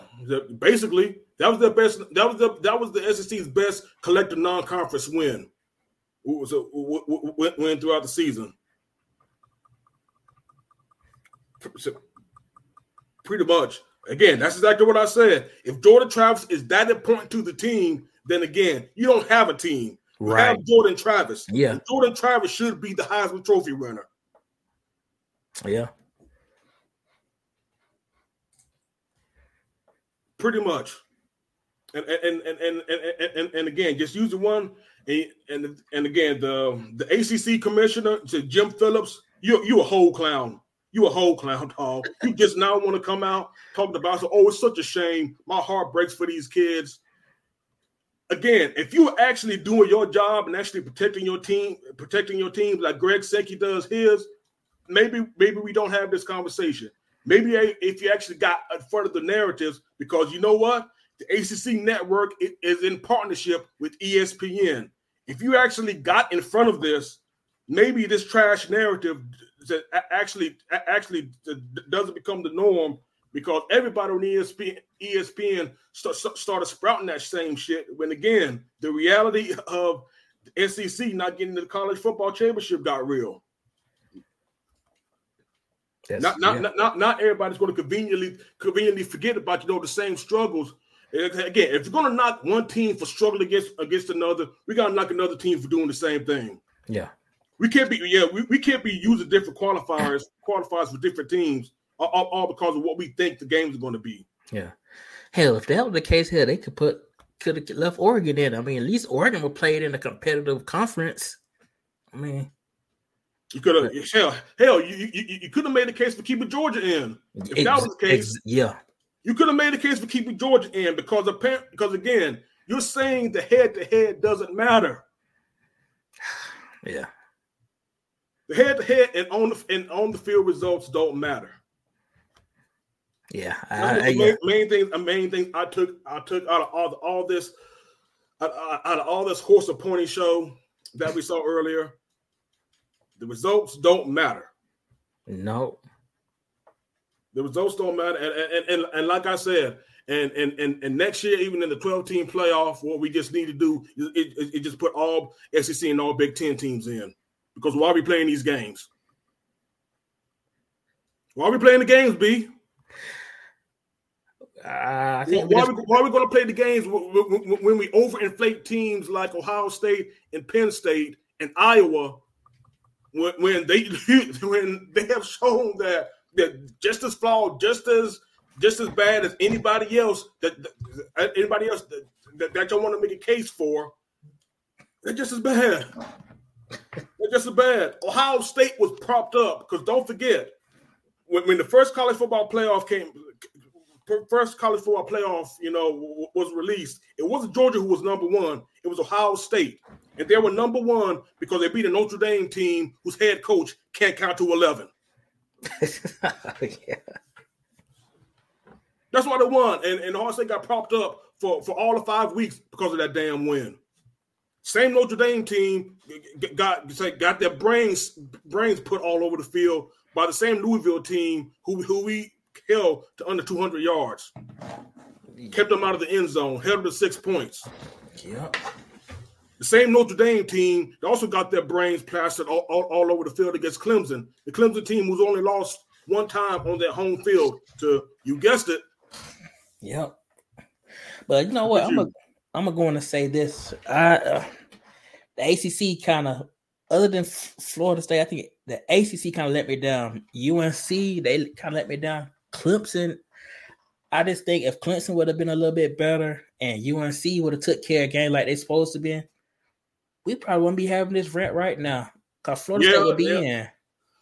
Basically, that was the best. That was the that was the SEC's best collective non-conference win. It Was a win throughout the season. Pretty much. Again, that's exactly what I said. If Jordan Travis is that important to the team, then again, you don't have a team. You right. have Jordan Travis. Yeah. And Jordan Travis should be the Heisman Trophy winner. Yeah. Pretty much. And and and and and, and, and again, just use the one and, and and again the um, the ACC commissioner to Jim Phillips, you you a whole clown. You a whole clown dog. You just now want to come out talking about so, oh, it's such a shame. My heart breaks for these kids. Again, if you are actually doing your job and actually protecting your team, protecting your team like Greg Sankey does his, maybe maybe we don't have this conversation. Maybe if you actually got in front of the narratives, because you know what, the ACC network is in partnership with ESPN. If you actually got in front of this, maybe this trash narrative that actually actually doesn't become the norm because everybody on ESPN, ESPN start, started sprouting that same shit. When again, the reality of the SEC not getting to the college football championship got real. not, not, yeah. not, not, not everybody's going to conveniently conveniently forget about you know the same struggles. Again, if you're going to knock one team for struggling against against another, we got to knock another team for doing the same thing. Yeah, we can't be yeah we, we can't be using different qualifiers [clears throat] qualifiers for different teams all, all, because of what we think the games are going to be. Yeah, hell, if that was the case, here they could put could have left Oregon in. I mean, at least Oregon would play it in a competitive conference. I mean, you could have hell hell you, you you could have made the case for keeping Georgia in. If ex, that was the case, ex, yeah, you could have made the case for keeping Georgia in because apparently because again you're saying the head to head doesn't matter. [sighs] Yeah, head to head and on the and on the field results don't matter. Yeah, I, I, the main, main thing. The main thing I took I took out of all all this out, out of all this horse and pony show that we saw earlier. The results don't matter. No. The results don't matter, and and, and, and like I said, and, and and and next year, even in the 12 team playoff, what we just need to do is it, it just put all SEC and all Big Ten teams in. Because why are we playing these games? Why are we playing the games, B? Uh, I think why, why, we, why are we going to play the games when we overinflate teams like Ohio State and Penn State and Iowa when, when they [laughs] when they have shown that that just as flawed, just as just as bad as anybody else that, that anybody else that, that, that you want to make a case for, they're just as bad. They're just as bad. Ohio State was propped up because don't forget when, when the first college football playoff came, first college football playoff, you know, was released. It wasn't Georgia who was number one. It was Ohio State, and they were number one because they beat a Notre Dame team whose head coach can't count to eleven. [laughs] yeah. That's why they won, and and Ohio State got propped up for for all of five weeks because of that damn win. Same Notre Dame team got got their brains brains put all over the field by the same Louisville team who who we held to under 200 yards. Kept them out of the end zone, held them to six points. Yep. the same Notre Dame team, they also got their brains plastered all, all, all over the field against Clemson. The Clemson team who's only lost one time on their home field to you guessed it. Yep. But you know what? I'm a, I'm going to say this. I uh, the ACC kind of, other than Florida State, I think the ACC kind of let me down. UNC they kind of let me down. Clemson, I just think if Clemson would have been a little bit better and UNC would have took care of game like they supposed to be, we probably wouldn't be having this rant right now because Florida Yeah, State would be yeah. in.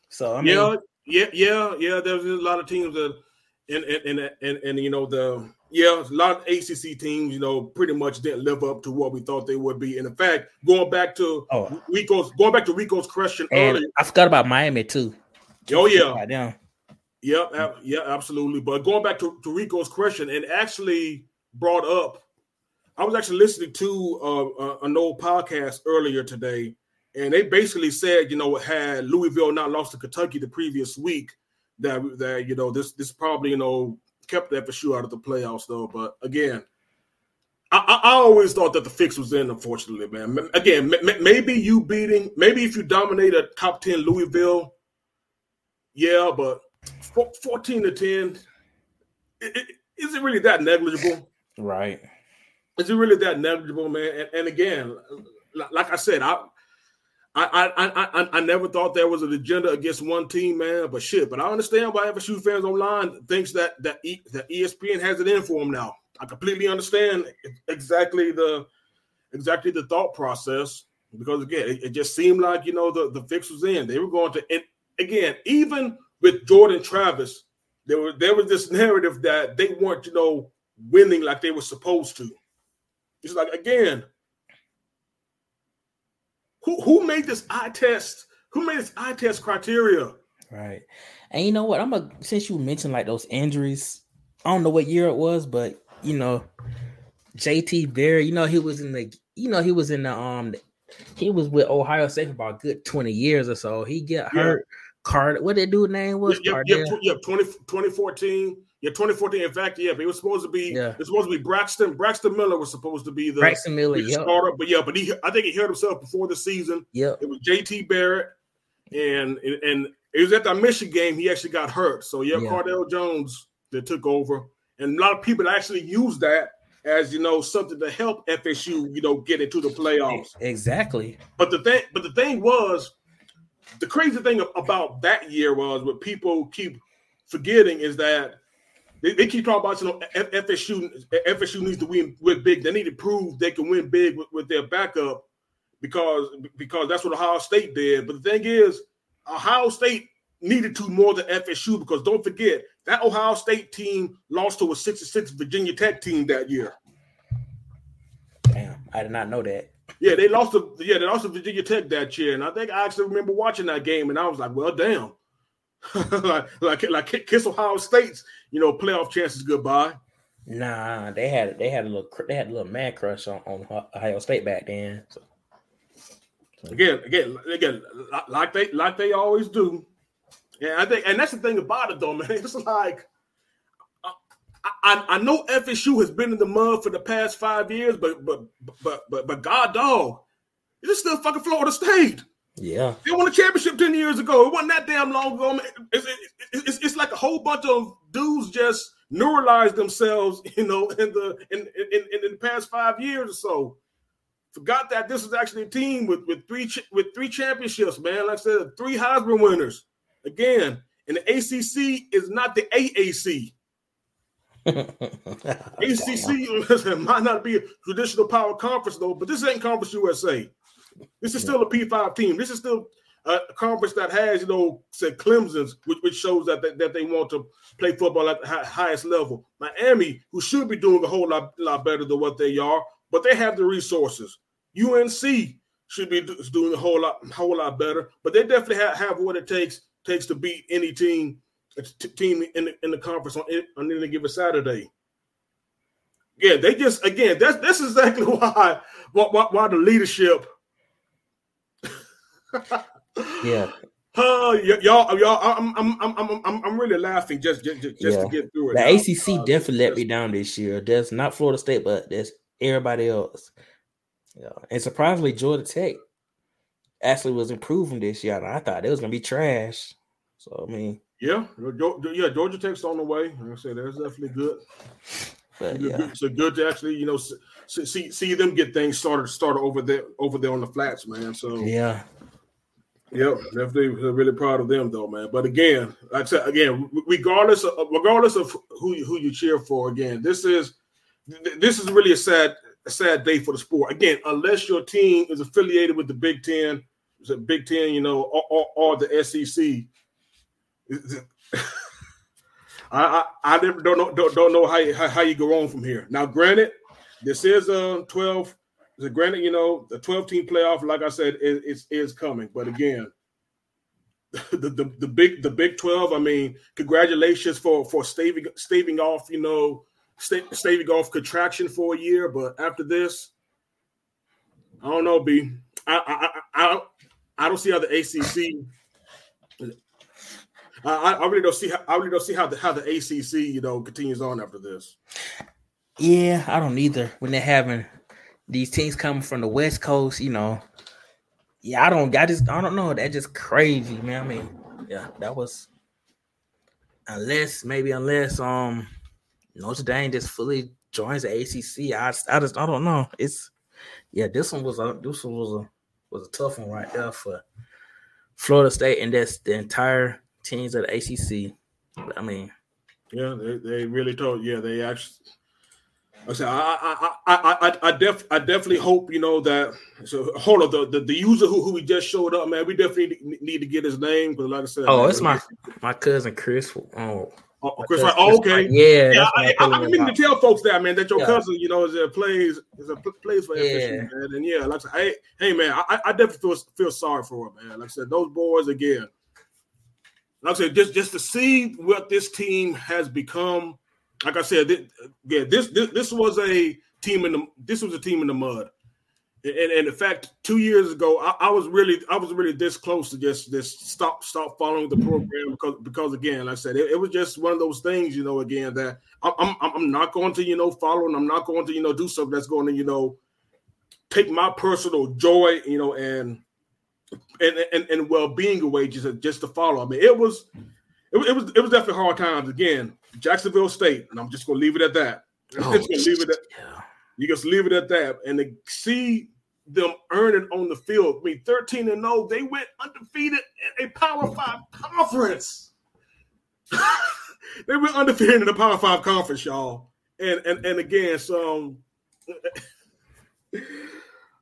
So I mean, yeah, yeah, yeah, yeah. There's a lot of teams that, and and and and, and you know the yeah, a lot of ACC teams, you know, pretty much didn't live up to what we thought they would be. And in fact, going back to Oh. Rico's, going back to Rico's question and earlier. I forgot about Miami too. Oh yeah, Goddamn. yeah, yeah, absolutely. But going back to, to Rico's question, and actually brought up, I was actually listening to uh, uh, an old podcast earlier today, and they basically said, you know, had Louisville not lost to Kentucky the previous week, that that you know this this probably you know kept FSU out of the playoffs though. But again. I, I always thought that the fix was in, unfortunately, man. Again, maybe you beating, maybe if you dominate a top 10 Louisville, yeah, but four- 14 to 10 i- i- is it really that negligible Right. is it really that negligible man and, and again like i said i I, I, I, I- never thought there was an agenda against one team, man. But shit, but I understand why FSU fans online thinks that that, e, that ESPN has it in for them now. I completely understand exactly the exactly the thought process because again, it, it just seemed like you know the the fix was in. They were going to and again, even with Jordan Travis, there was there was this narrative that they weren't you know winning like they were supposed to. It's like again, who who made this eye test? Who made this eye test criteria? Right. And you know what? I'm a since you mentioned like those injuries, I don't know what year it was, but you know, JT Barrett, you know, he was in the you know, he was in the um he was with Ohio State for about a good 20 years or so. He get Yeah. hurt. Card what that dude name was? Yeah, yeah, yeah 20, 2014. Yeah, 2014. In fact, yeah, but it was supposed to be. Yeah. It was supposed to be Braxton. Braxton Miller was supposed to be the, Braxton Miller, the yep. starter, but yeah, but he. I think he hurt himself before the season. Yeah, It was JT Barrett, and and, it was at that Michigan game. He actually got hurt. So yeah, Yeah. Cardale Jones that took over, and a lot of people actually use that as you know something to help FSU, you know, get into the playoffs. Exactly. But the thing, but the thing was, the crazy thing about that year was what people keep forgetting is that they, they keep talking about you know FSU FSU needs to win win big. They need to prove they can win big with, with their backup because because that's what Ohio State did. But the thing is, Ohio State needed to more than FSU because don't forget that Ohio State team lost to a 66 Virginia Tech team that year. Damn, I did not know that. Yeah, they lost to yeah, they lost to Virginia Tech that year, and I think I actually remember watching that game, and I was like, well, damn, [laughs] like like like kiss Ohio State's you know playoff chances goodbye. Nah, they had they had a little they had a little man crush on, on Ohio State back then. So, Again, again, again, like they like they always do. Yeah, I think, and that's the thing about it, though, man. [laughs] It's like I, I, know FSU has been in the mud for the past five years, but but but but but God dog, it is still fucking Florida State. Yeah. They won a championship 10 years ago. It wasn't that damn long ago. It's, it's, it's, it's like a whole bunch of dudes just neuralized themselves, [laughs] you know, in the in, in, in, in the past five years or so. Forgot that this is actually a team with, with three with three championships, man. Like I said, three Heisman winners. Again, and the ACC is not the AAC. ACC [laughs] [laughs] might not be a traditional power conference though, but this ain't Conference USA. This is still a P5 team. This is still a conference that has, you know, said Clemson's, which, which shows that they, that they want to play football at the highest level. Miami, who should be doing a whole lot, lot better than what they are, but they have the resources. UNC should be doing a whole lot, whole lot better, but they definitely have, have what it takes takes to beat any team, team in the, in the conference on, on any given Saturday. Yeah, they just again. That's that's exactly [laughs] why, why, why the leadership. Yeah. [laughs] Uh, y- y'all, y'all, I'm, I'm, I'm, I'm, I'm, really laughing just, just, just Yeah. to get through it. The now. ACC Uh, definitely let me down this year. There's not Florida State, but there's everybody else. Yeah, and surprisingly, Georgia Tech actually was improving this year. I thought it was gonna be trash. So I mean, yeah, yeah, Georgia Tech's on the way. Like I said, that's definitely good. But, yeah. So good to actually, you know, see see them get things started started over there over there on the flats, man. So yeah, Yep, definitely really proud of them though, man. But again, like I said, again, regardless of regardless of who you, who you cheer for, again, this is this is really a sad a sad day for the sport. Again, unless your team is affiliated with the Big Ten, the Big Ten, you know, or, or, or the SEC. [laughs] I, I, I never don't know don't, don't know how you, how, how you go on from here. Now, granted, this is a twelve so granted, you know, the 12 team playoff, like I said, is, coming. But again, [laughs] the, the, the big the Big 12, I mean, congratulations for for staving staving off, you know, staving off contraction for a year. But after this, I don't know, B. I I I, I don't see how the ACC. I, I really don't see how I really don't see how the how the ACC you know continues on after this. Yeah, I don't either. When they're having these teams coming from the West Coast, you know, yeah, I don't, I just, I don't know. That's just crazy, man. I mean, yeah, that was unless maybe unless um Notre Dame just fully joins the ACC. I, I just, I don't know. It's yeah, this one was a this one was a was a tough one right there for Florida State, and that's the entire teams of the ACC. I mean, yeah, they, they really told. Yeah, they actually I said, I, I, I, I, I, def, I definitely hope you know that. So hold on, the, the, the user who, who we just showed up, man, we definitely need to get his name because, like I said, oh, man, it's my my cousin Chris. Oh, oh Chris, right? Oh, okay, yeah, yeah. I, I, I mean to tell folks that, man, that your yeah. cousin, you know, is a plays is a plays for yeah. FSU, man, and yeah, like I said, hey, hey, man, I, I definitely feel feel sorry for him, man. Like I said, those boys again. Like I said, just just to see what this team has become like I said, this, yeah, this, this this was a team in the this was a team in the mud, and, and in fact, two years ago, I, I, was really I was really this close to just just stop stop following the mm-hmm. program because because again, like I said, it, it was just one of those things, you know, again that I'm, I'm I'm not going to you know follow and I'm not going to you know do something that's going to you know take my personal joy, you know, and and and, and well being away just just to follow. I mean, it was it, it was it was definitely hard times. Again Jacksonville State, and I'm just gonna leave it at that. Oh, just leave it at, yeah. You just leave it at that, and to see them earn it on the field. I mean, 13 and 0, they went undefeated in a Power Five conference. [laughs] they went undefeated in the Power Five conference, y'all. And and and again, so um, [laughs]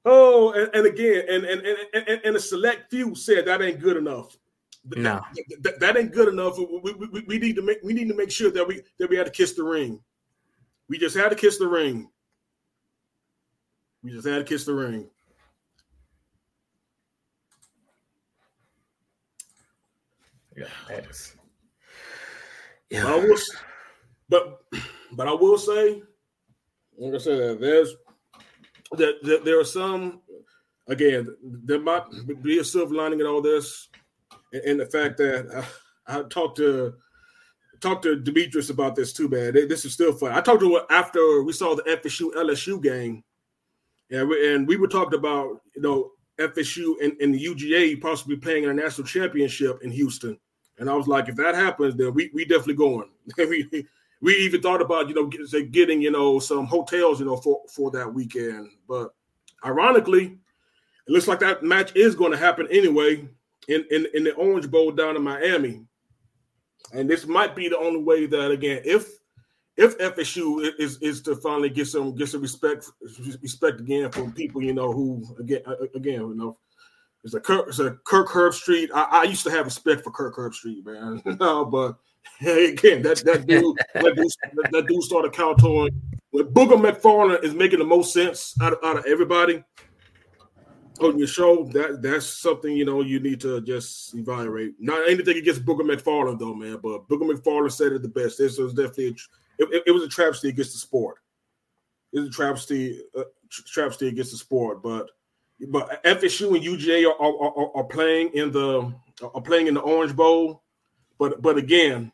oh, and, and again, and, and and and and a select few said that ain't good enough. No, that, that, ain't good enough. We, we, we, need to make we need to make sure that we that we had to kiss the ring. We just had to kiss the ring. We just had to kiss the ring. Yeah, that's yeah. But I will, but but I will say, like I said, there's that there, there are some again there might be a silver lining in all this and the fact that I, I talked to talked to Demetrius about this too, man. This is still fun. I talked to him after we saw the FSU LSU game, and we, and we were talking about you know FSU and, and the UGA possibly playing in a national championship in Houston. And I was like, if that happens, then we we definitely going. [laughs] we we even thought about you know getting you know some hotels you know for for that weekend. But ironically, it looks like that match is going to happen anyway in, in, in the Orange Bowl down in Miami. And this might be the only way that again, if if FSU is is to finally get some get some respect respect again from people, you know, who again again, you know, it's a Kirk, it's a Kirk Herbstreit. I, I used to have respect for Kirk Herbstreit, man. [laughs] no, but again, that that dude that dude, that dude started kowtowing. When Booger McFarland is making the most sense out of, out of everybody, on your show, that that's something you know you need to just evaluate. Not anything against Booger McFarland though, man, but Booger McFarland said it the best. This was definitely a, it, it, was a travesty against the sport. It was a travesty uh, travesty against the sport, but but FSU and UGA are, are, are, are playing in the are playing in the Orange Bowl, but but again,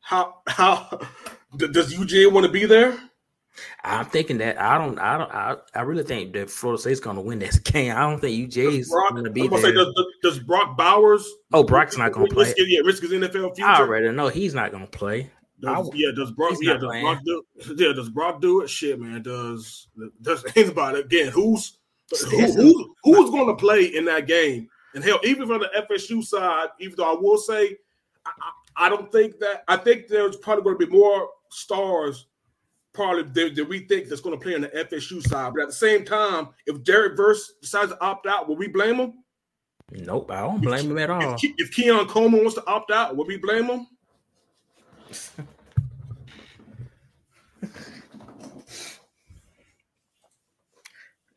how how [laughs] does UGA want to be there? I'm thinking that I don't, I don't, I, I really think that Florida State's going to win this [laughs] game. I don't think UGA's going to be I'm there. say, does, does Brock Bowers? oh, Brock's not going to play. risk, yeah, risk his NFL future. I already know he's not going to play. Does, yeah, does Brock? Yeah, does playing. Brock do? [laughs] Yeah, does Brock do it? Shit, man. Does does [laughs] anybody again? Who's who, who, who's going to play in that game? And hell, even from the FSU side, even though I will say, I, I, I don't think that. I think there's probably going to be more stars, probably that, that we think that's going to play on the FSU side. But at the same time, if Jared Verse decides to opt out, will we blame him? Nope, I don't blame him at all. If, if Keon Coleman wants to opt out, will we blame him? [laughs]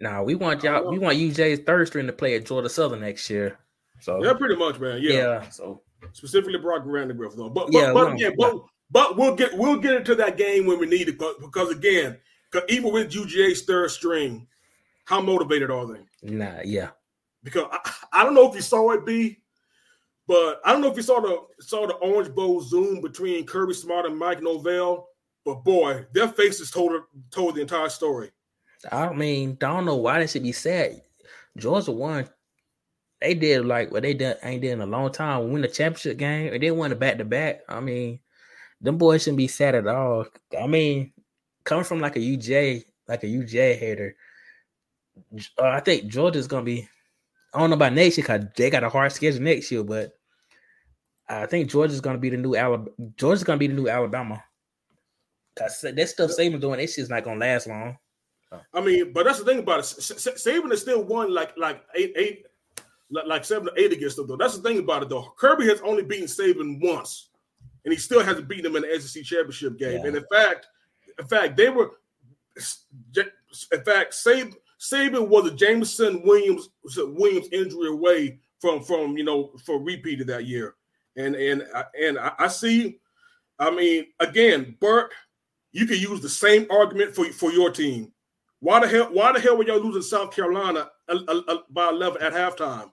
Nah, we want y'all. We want UGA's third string to play at Georgia Southern next year. So Yeah, pretty much, man. yeah. yeah. so specifically Brock Vandagriff though. But but, Yeah, but again, but, but we'll get we'll get into that game when we need it because, because again, even with UGA's third string, how motivated are they? nah, yeah. Because I, I don't know if you saw it, B, but I don't know if you saw the saw the Orange Bowl Zoom between Kirby Smart and Mike Norvell. But boy, their faces told told the entire story. I mean, I don't know why they should be sad. Georgia won. They did like what they done ain't did in a long time. Win the championship game and they won a back to back. I mean, them boys shouldn't be sad at all. I mean, coming from like a UGA, like a UGA hater, uh, I think Georgia's gonna be. I don't know about next year because they got a hard schedule next year, but I think Georgia's gonna be the new Alabama. Georgia's gonna be the new Alabama. Cause that stuff Saban doing, this shit's not gonna last long. I mean, but that's the thing about it. Saban has still won like like eight eight like, like seven or eight against them though. That's the thing about it though. Kirby has only beaten Saban once, and he still hasn't beaten them in the SEC championship game. Yeah. And in fact, in fact, they were in fact Saban Saban was a Jameson Williams Williams injury away from from you know for repeated that year. And and and I, I see. I mean, again, Burt, you can use the same argument for for your team. Why the hell? Why the hell were y'all losing South Carolina uh, uh, uh, by eleven at halftime?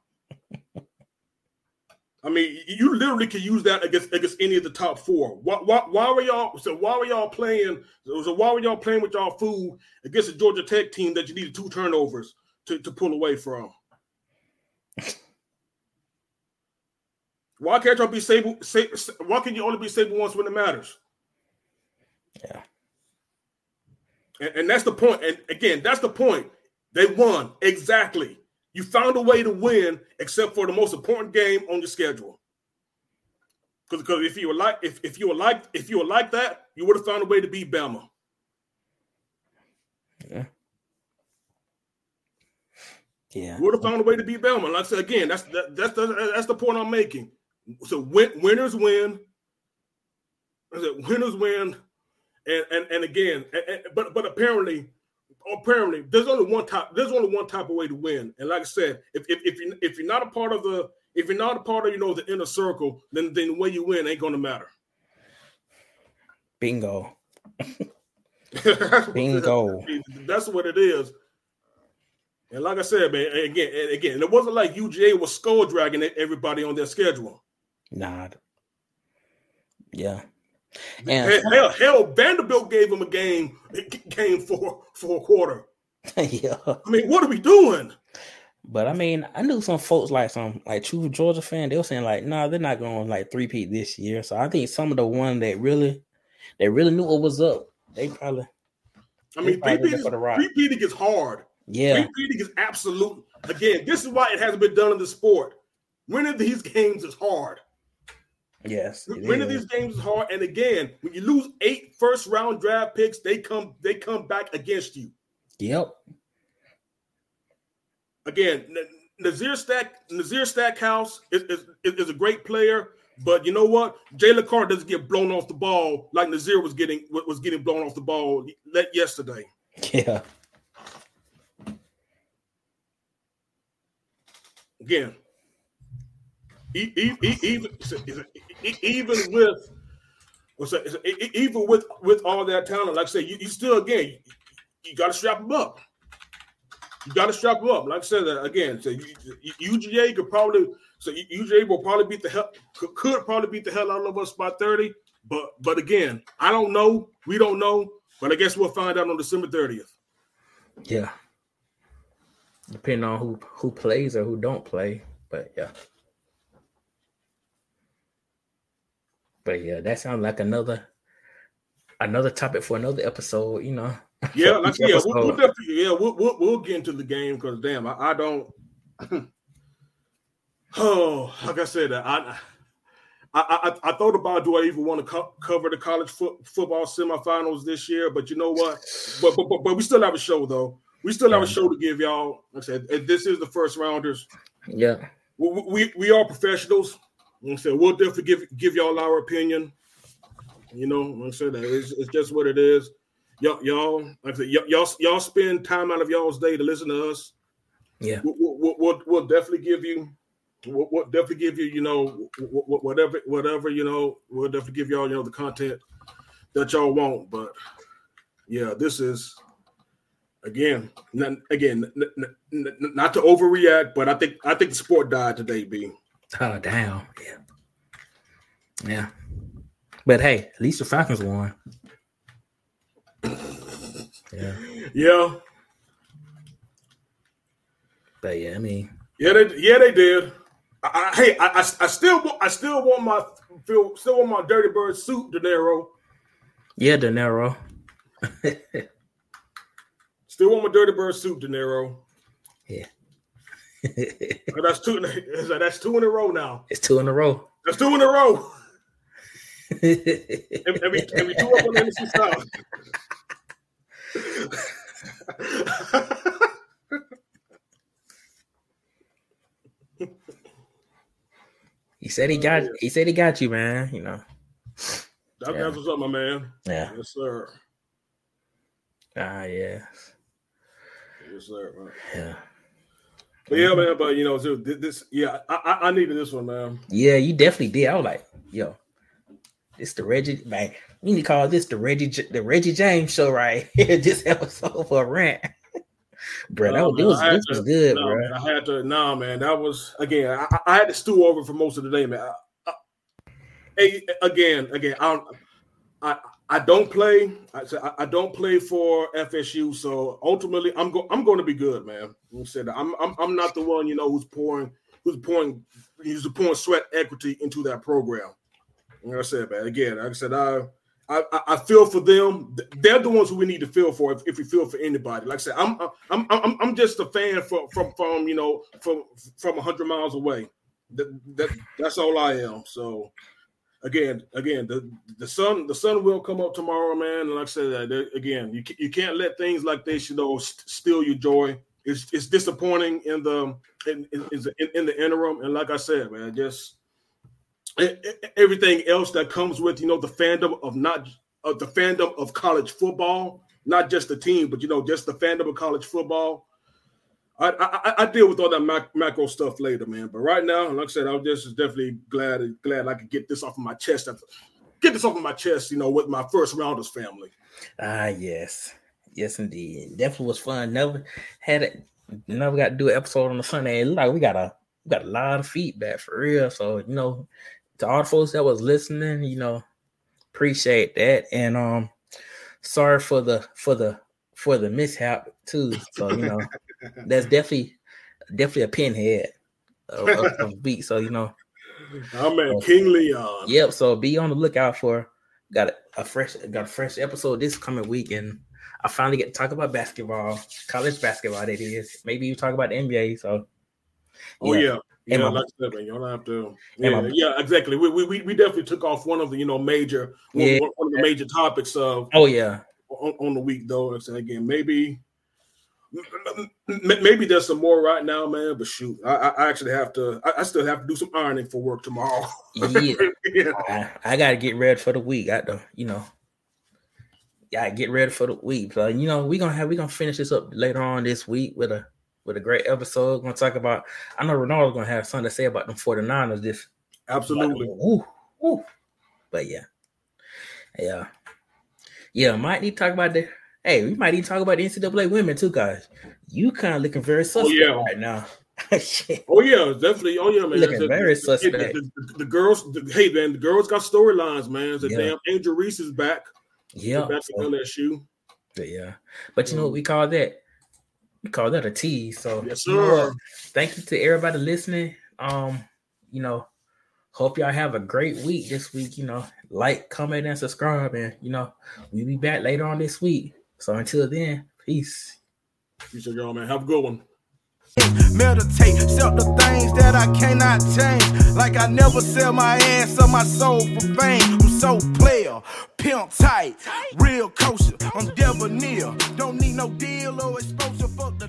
I mean, you literally can use that against against any of the top four. Why, why, why were y'all? So why were y'all playing? So why were y'all playing with y'all food against a Georgia Tech team that you needed two turnovers to, to pull away from? [laughs] Why can't y'all be stable? Why can you only be stable once when it matters? Yeah. And, and that's the point. And again, that's the point. They won exactly. You found a way to win, except for the most important game on your schedule. Because if you were like if, if you were like if you were like that, you would have found a way to beat Bama. Yeah. Yeah. You would have found a way to beat Bama. Like I said again, that's that, that's the, that's the point I'm making. So win, winners win. I said winners win, and and and again, and- and- but but apparently, apparently, there's only one type. There's only one type of way to win. And like I said, if if if you if you're not a part of the if you're not a part of you know the inner circle, then then the way you win ain't gonna matter. Bingo. [laughs] Bingo. That's what it is. And like I said, man, again, and again, it wasn't like UGA was skull dragging everybody on their schedule. Nah. Yeah. Hell, And hell, hell, Vanderbilt gave him a game game for for a quarter. [laughs] yeah. I mean, what are we doing? But I mean, I knew some folks like some like true Georgia fan. They were saying like, nah, they're not going like three peat this year. So I think some of the one that really, they really knew what was up. They probably, I mean, They probably repeating, for the rock. repeating is hard. yeah, Repeating is absolute. Again, this is why it hasn't been done in the sport. Winning these games is hard. Yes, Winning is. these games is hard. And again, when you lose eight first round draft picks, they come they come back against you. Yep. Again, Nazir Stack Nazir Stackhouse is, is, is a great player, but you know what? Jalen Carter doesn't get blown off the ball like Nazir was getting was getting blown off the ball yesterday. [laughs] Yeah. Again, even even with even with with all that talent, like I said, you, you still again you, you got to strap them up. You got to strap them up. Like I said uh, again, so UGA could probably so UGA will probably beat the hell could, probably beat the hell out of us by thirty. But but again, I don't know. We don't know. But I guess we'll find out on December 30th. Yeah. Depending on who who plays or who don't play. But yeah. But yeah, that sounds like another another topic for another episode, you know. [laughs] Yeah, like, yeah, we'll, we'll definitely, yeah, we'll, we'll, we'll get into the game because damn, I, I don't. [sighs] oh, like I said, I, I, I, I thought about do I even want to co- cover the college foot, football semifinals this year? But you know what? But, but but but we still have a show though. We still have a show to give y'all. Like I said, this is the first rounders. Yeah. We we, we are professionals. Like I said, we'll definitely give give y'all our opinion. You know, like I said, it's, it's just what it is. Y'all, y'all, like I said, y- y'all, y'all spend time out of y'all's day to listen to us. Yeah. We'll, we'll, we'll, we'll definitely give you, we'll, we'll definitely give you, you know, wh- wh- whatever, whatever, you know, we'll definitely give y'all, you know, the content that y'all want. But yeah, this is again, not, again, n- n- n- not to overreact, but I think I think the sport died today, B. Oh damn. Yeah. Yeah. But hey, at least the Falcons won. Yeah. Yeah, But yeah, I mean, yeah, they, yeah, they did. I, I, hey, I, I, I still, want, I still want my, feel, still want my Dirty Bird suit, De Niro. yeah, De Niro. [laughs] Still want my Dirty Bird suit, De Niro. yeah. [laughs] That's two. That's two in a row now. it's two in a row. That's two in a row. And, and we, and we two up on the NFC South. [laughs] he said he got he said he got you, man. You know. That, Yeah. That's what's up, my man. Yeah. Yes, sir. Ah, yeah. Yes, sir. man. Yeah. Yeah, man. But you know, so this. Yeah, I, I, needed this one, man. Yeah, you definitely did. I was like, yo, it's the Reggie man. We need to call this the Reggie the Reggie James show right here. [laughs] this episode for a rant. [laughs] bro, that was, man, this was, I had was to- good, no, bro. man, I had to. Nah, man. That was again. I, I- had to stew over for most of the day, man. I, I, hey, again, again. I. I, I don't play. I, I, don't play for FSU, so ultimately, I'm go, I'm going to be good, man. You said I'm, I'm I'm not the one you know who's pouring who's pouring who's pouring sweat equity into that program. Like I said, man. Again, like I said, I I, I- I feel for them. They're the ones who we need to feel for. If, if we feel for anybody, like I said, I'm I'm I'm I'm just a fan from from from you know from from hundred miles away. That, that that's all I am. So again, again, the the sun the sun will come up tomorrow, man. And like I said, uh, again, you you can't let things like this, you know, st- steal your joy. It's it's disappointing in the in in, in, the interim. And like I said, man, just everything else that comes with you know the fandom of not of the fandom of college football, not just the team, but you know just the fandom of college football. I I, I- deal with all that mac- macro stuff later, man. But right now, like I said, I'm just definitely glad glad I could get this off of my chest. Get this off of my chest, you know, with my first rounders family. Ah, yes, yes, indeed. Definitely was fun. Never had it. Never got to do an episode on the Sunday. Like we got a we got a lot of feedback for real. So you know, to all the folks that was listening, you know, appreciate that. And um, sorry for the for the for the mishap too. So you know, [laughs] that's definitely definitely a pinhead of, of, [laughs] of beat. So you know, I'm at King Leon. Yep. So be on the lookout for got a, a fresh got a fresh episode this coming week, and I finally get to talk about basketball, college basketball. That is. Maybe you talk about the NBA. So Oh yeah. Yeah, And my- like I said, man, you don't have to. Yeah, my- yeah, exactly. We, we we definitely took off one of the you know major one, Yeah. one of the major topics of oh yeah, on, on the week though. And again, maybe maybe there's some more right now, man. But shoot, I, I actually have to. I, I still have to do some ironing for work tomorrow. yeah. [laughs] yeah. I, I gotta get ready for the week. I don't, you know. Yeah, get ready for the week. So you know, we're gonna have we're gonna finish this up later on this week with a with a great episode. We're gonna talk about I know Ronaldo's gonna have something to say about them 49ers this Absolutely. Woo, woo. But yeah. Yeah. Yeah, might need to talk about the hey, we might even talk about the NCAA women too, guys. You kind of looking very suspect yeah. right now. [laughs] Oh yeah, definitely. Oh yeah, man. Looking very the- suspect. The, the- the girls, the, hey man, the girls got storylines, man. The Yeah. damn Angel Reese is back. Yeah. Back to so- LSU. yeah. But you know what we call that? We call that a tease. So Yes, you know sir. thank you to everybody listening. Um, you know, hope y'all have a great week this week. You know, like, comment, and subscribe, and you know, we'll be back later on this week. So until then, peace. Appreciate y'all, man. Have a good one. Meditate, sell the things that I cannot change. Like I never sell my ass or my soul for fame. I'm so player, pimp tight, real kosher. I'm debonair. Don't need no deal or exposure. Fuck the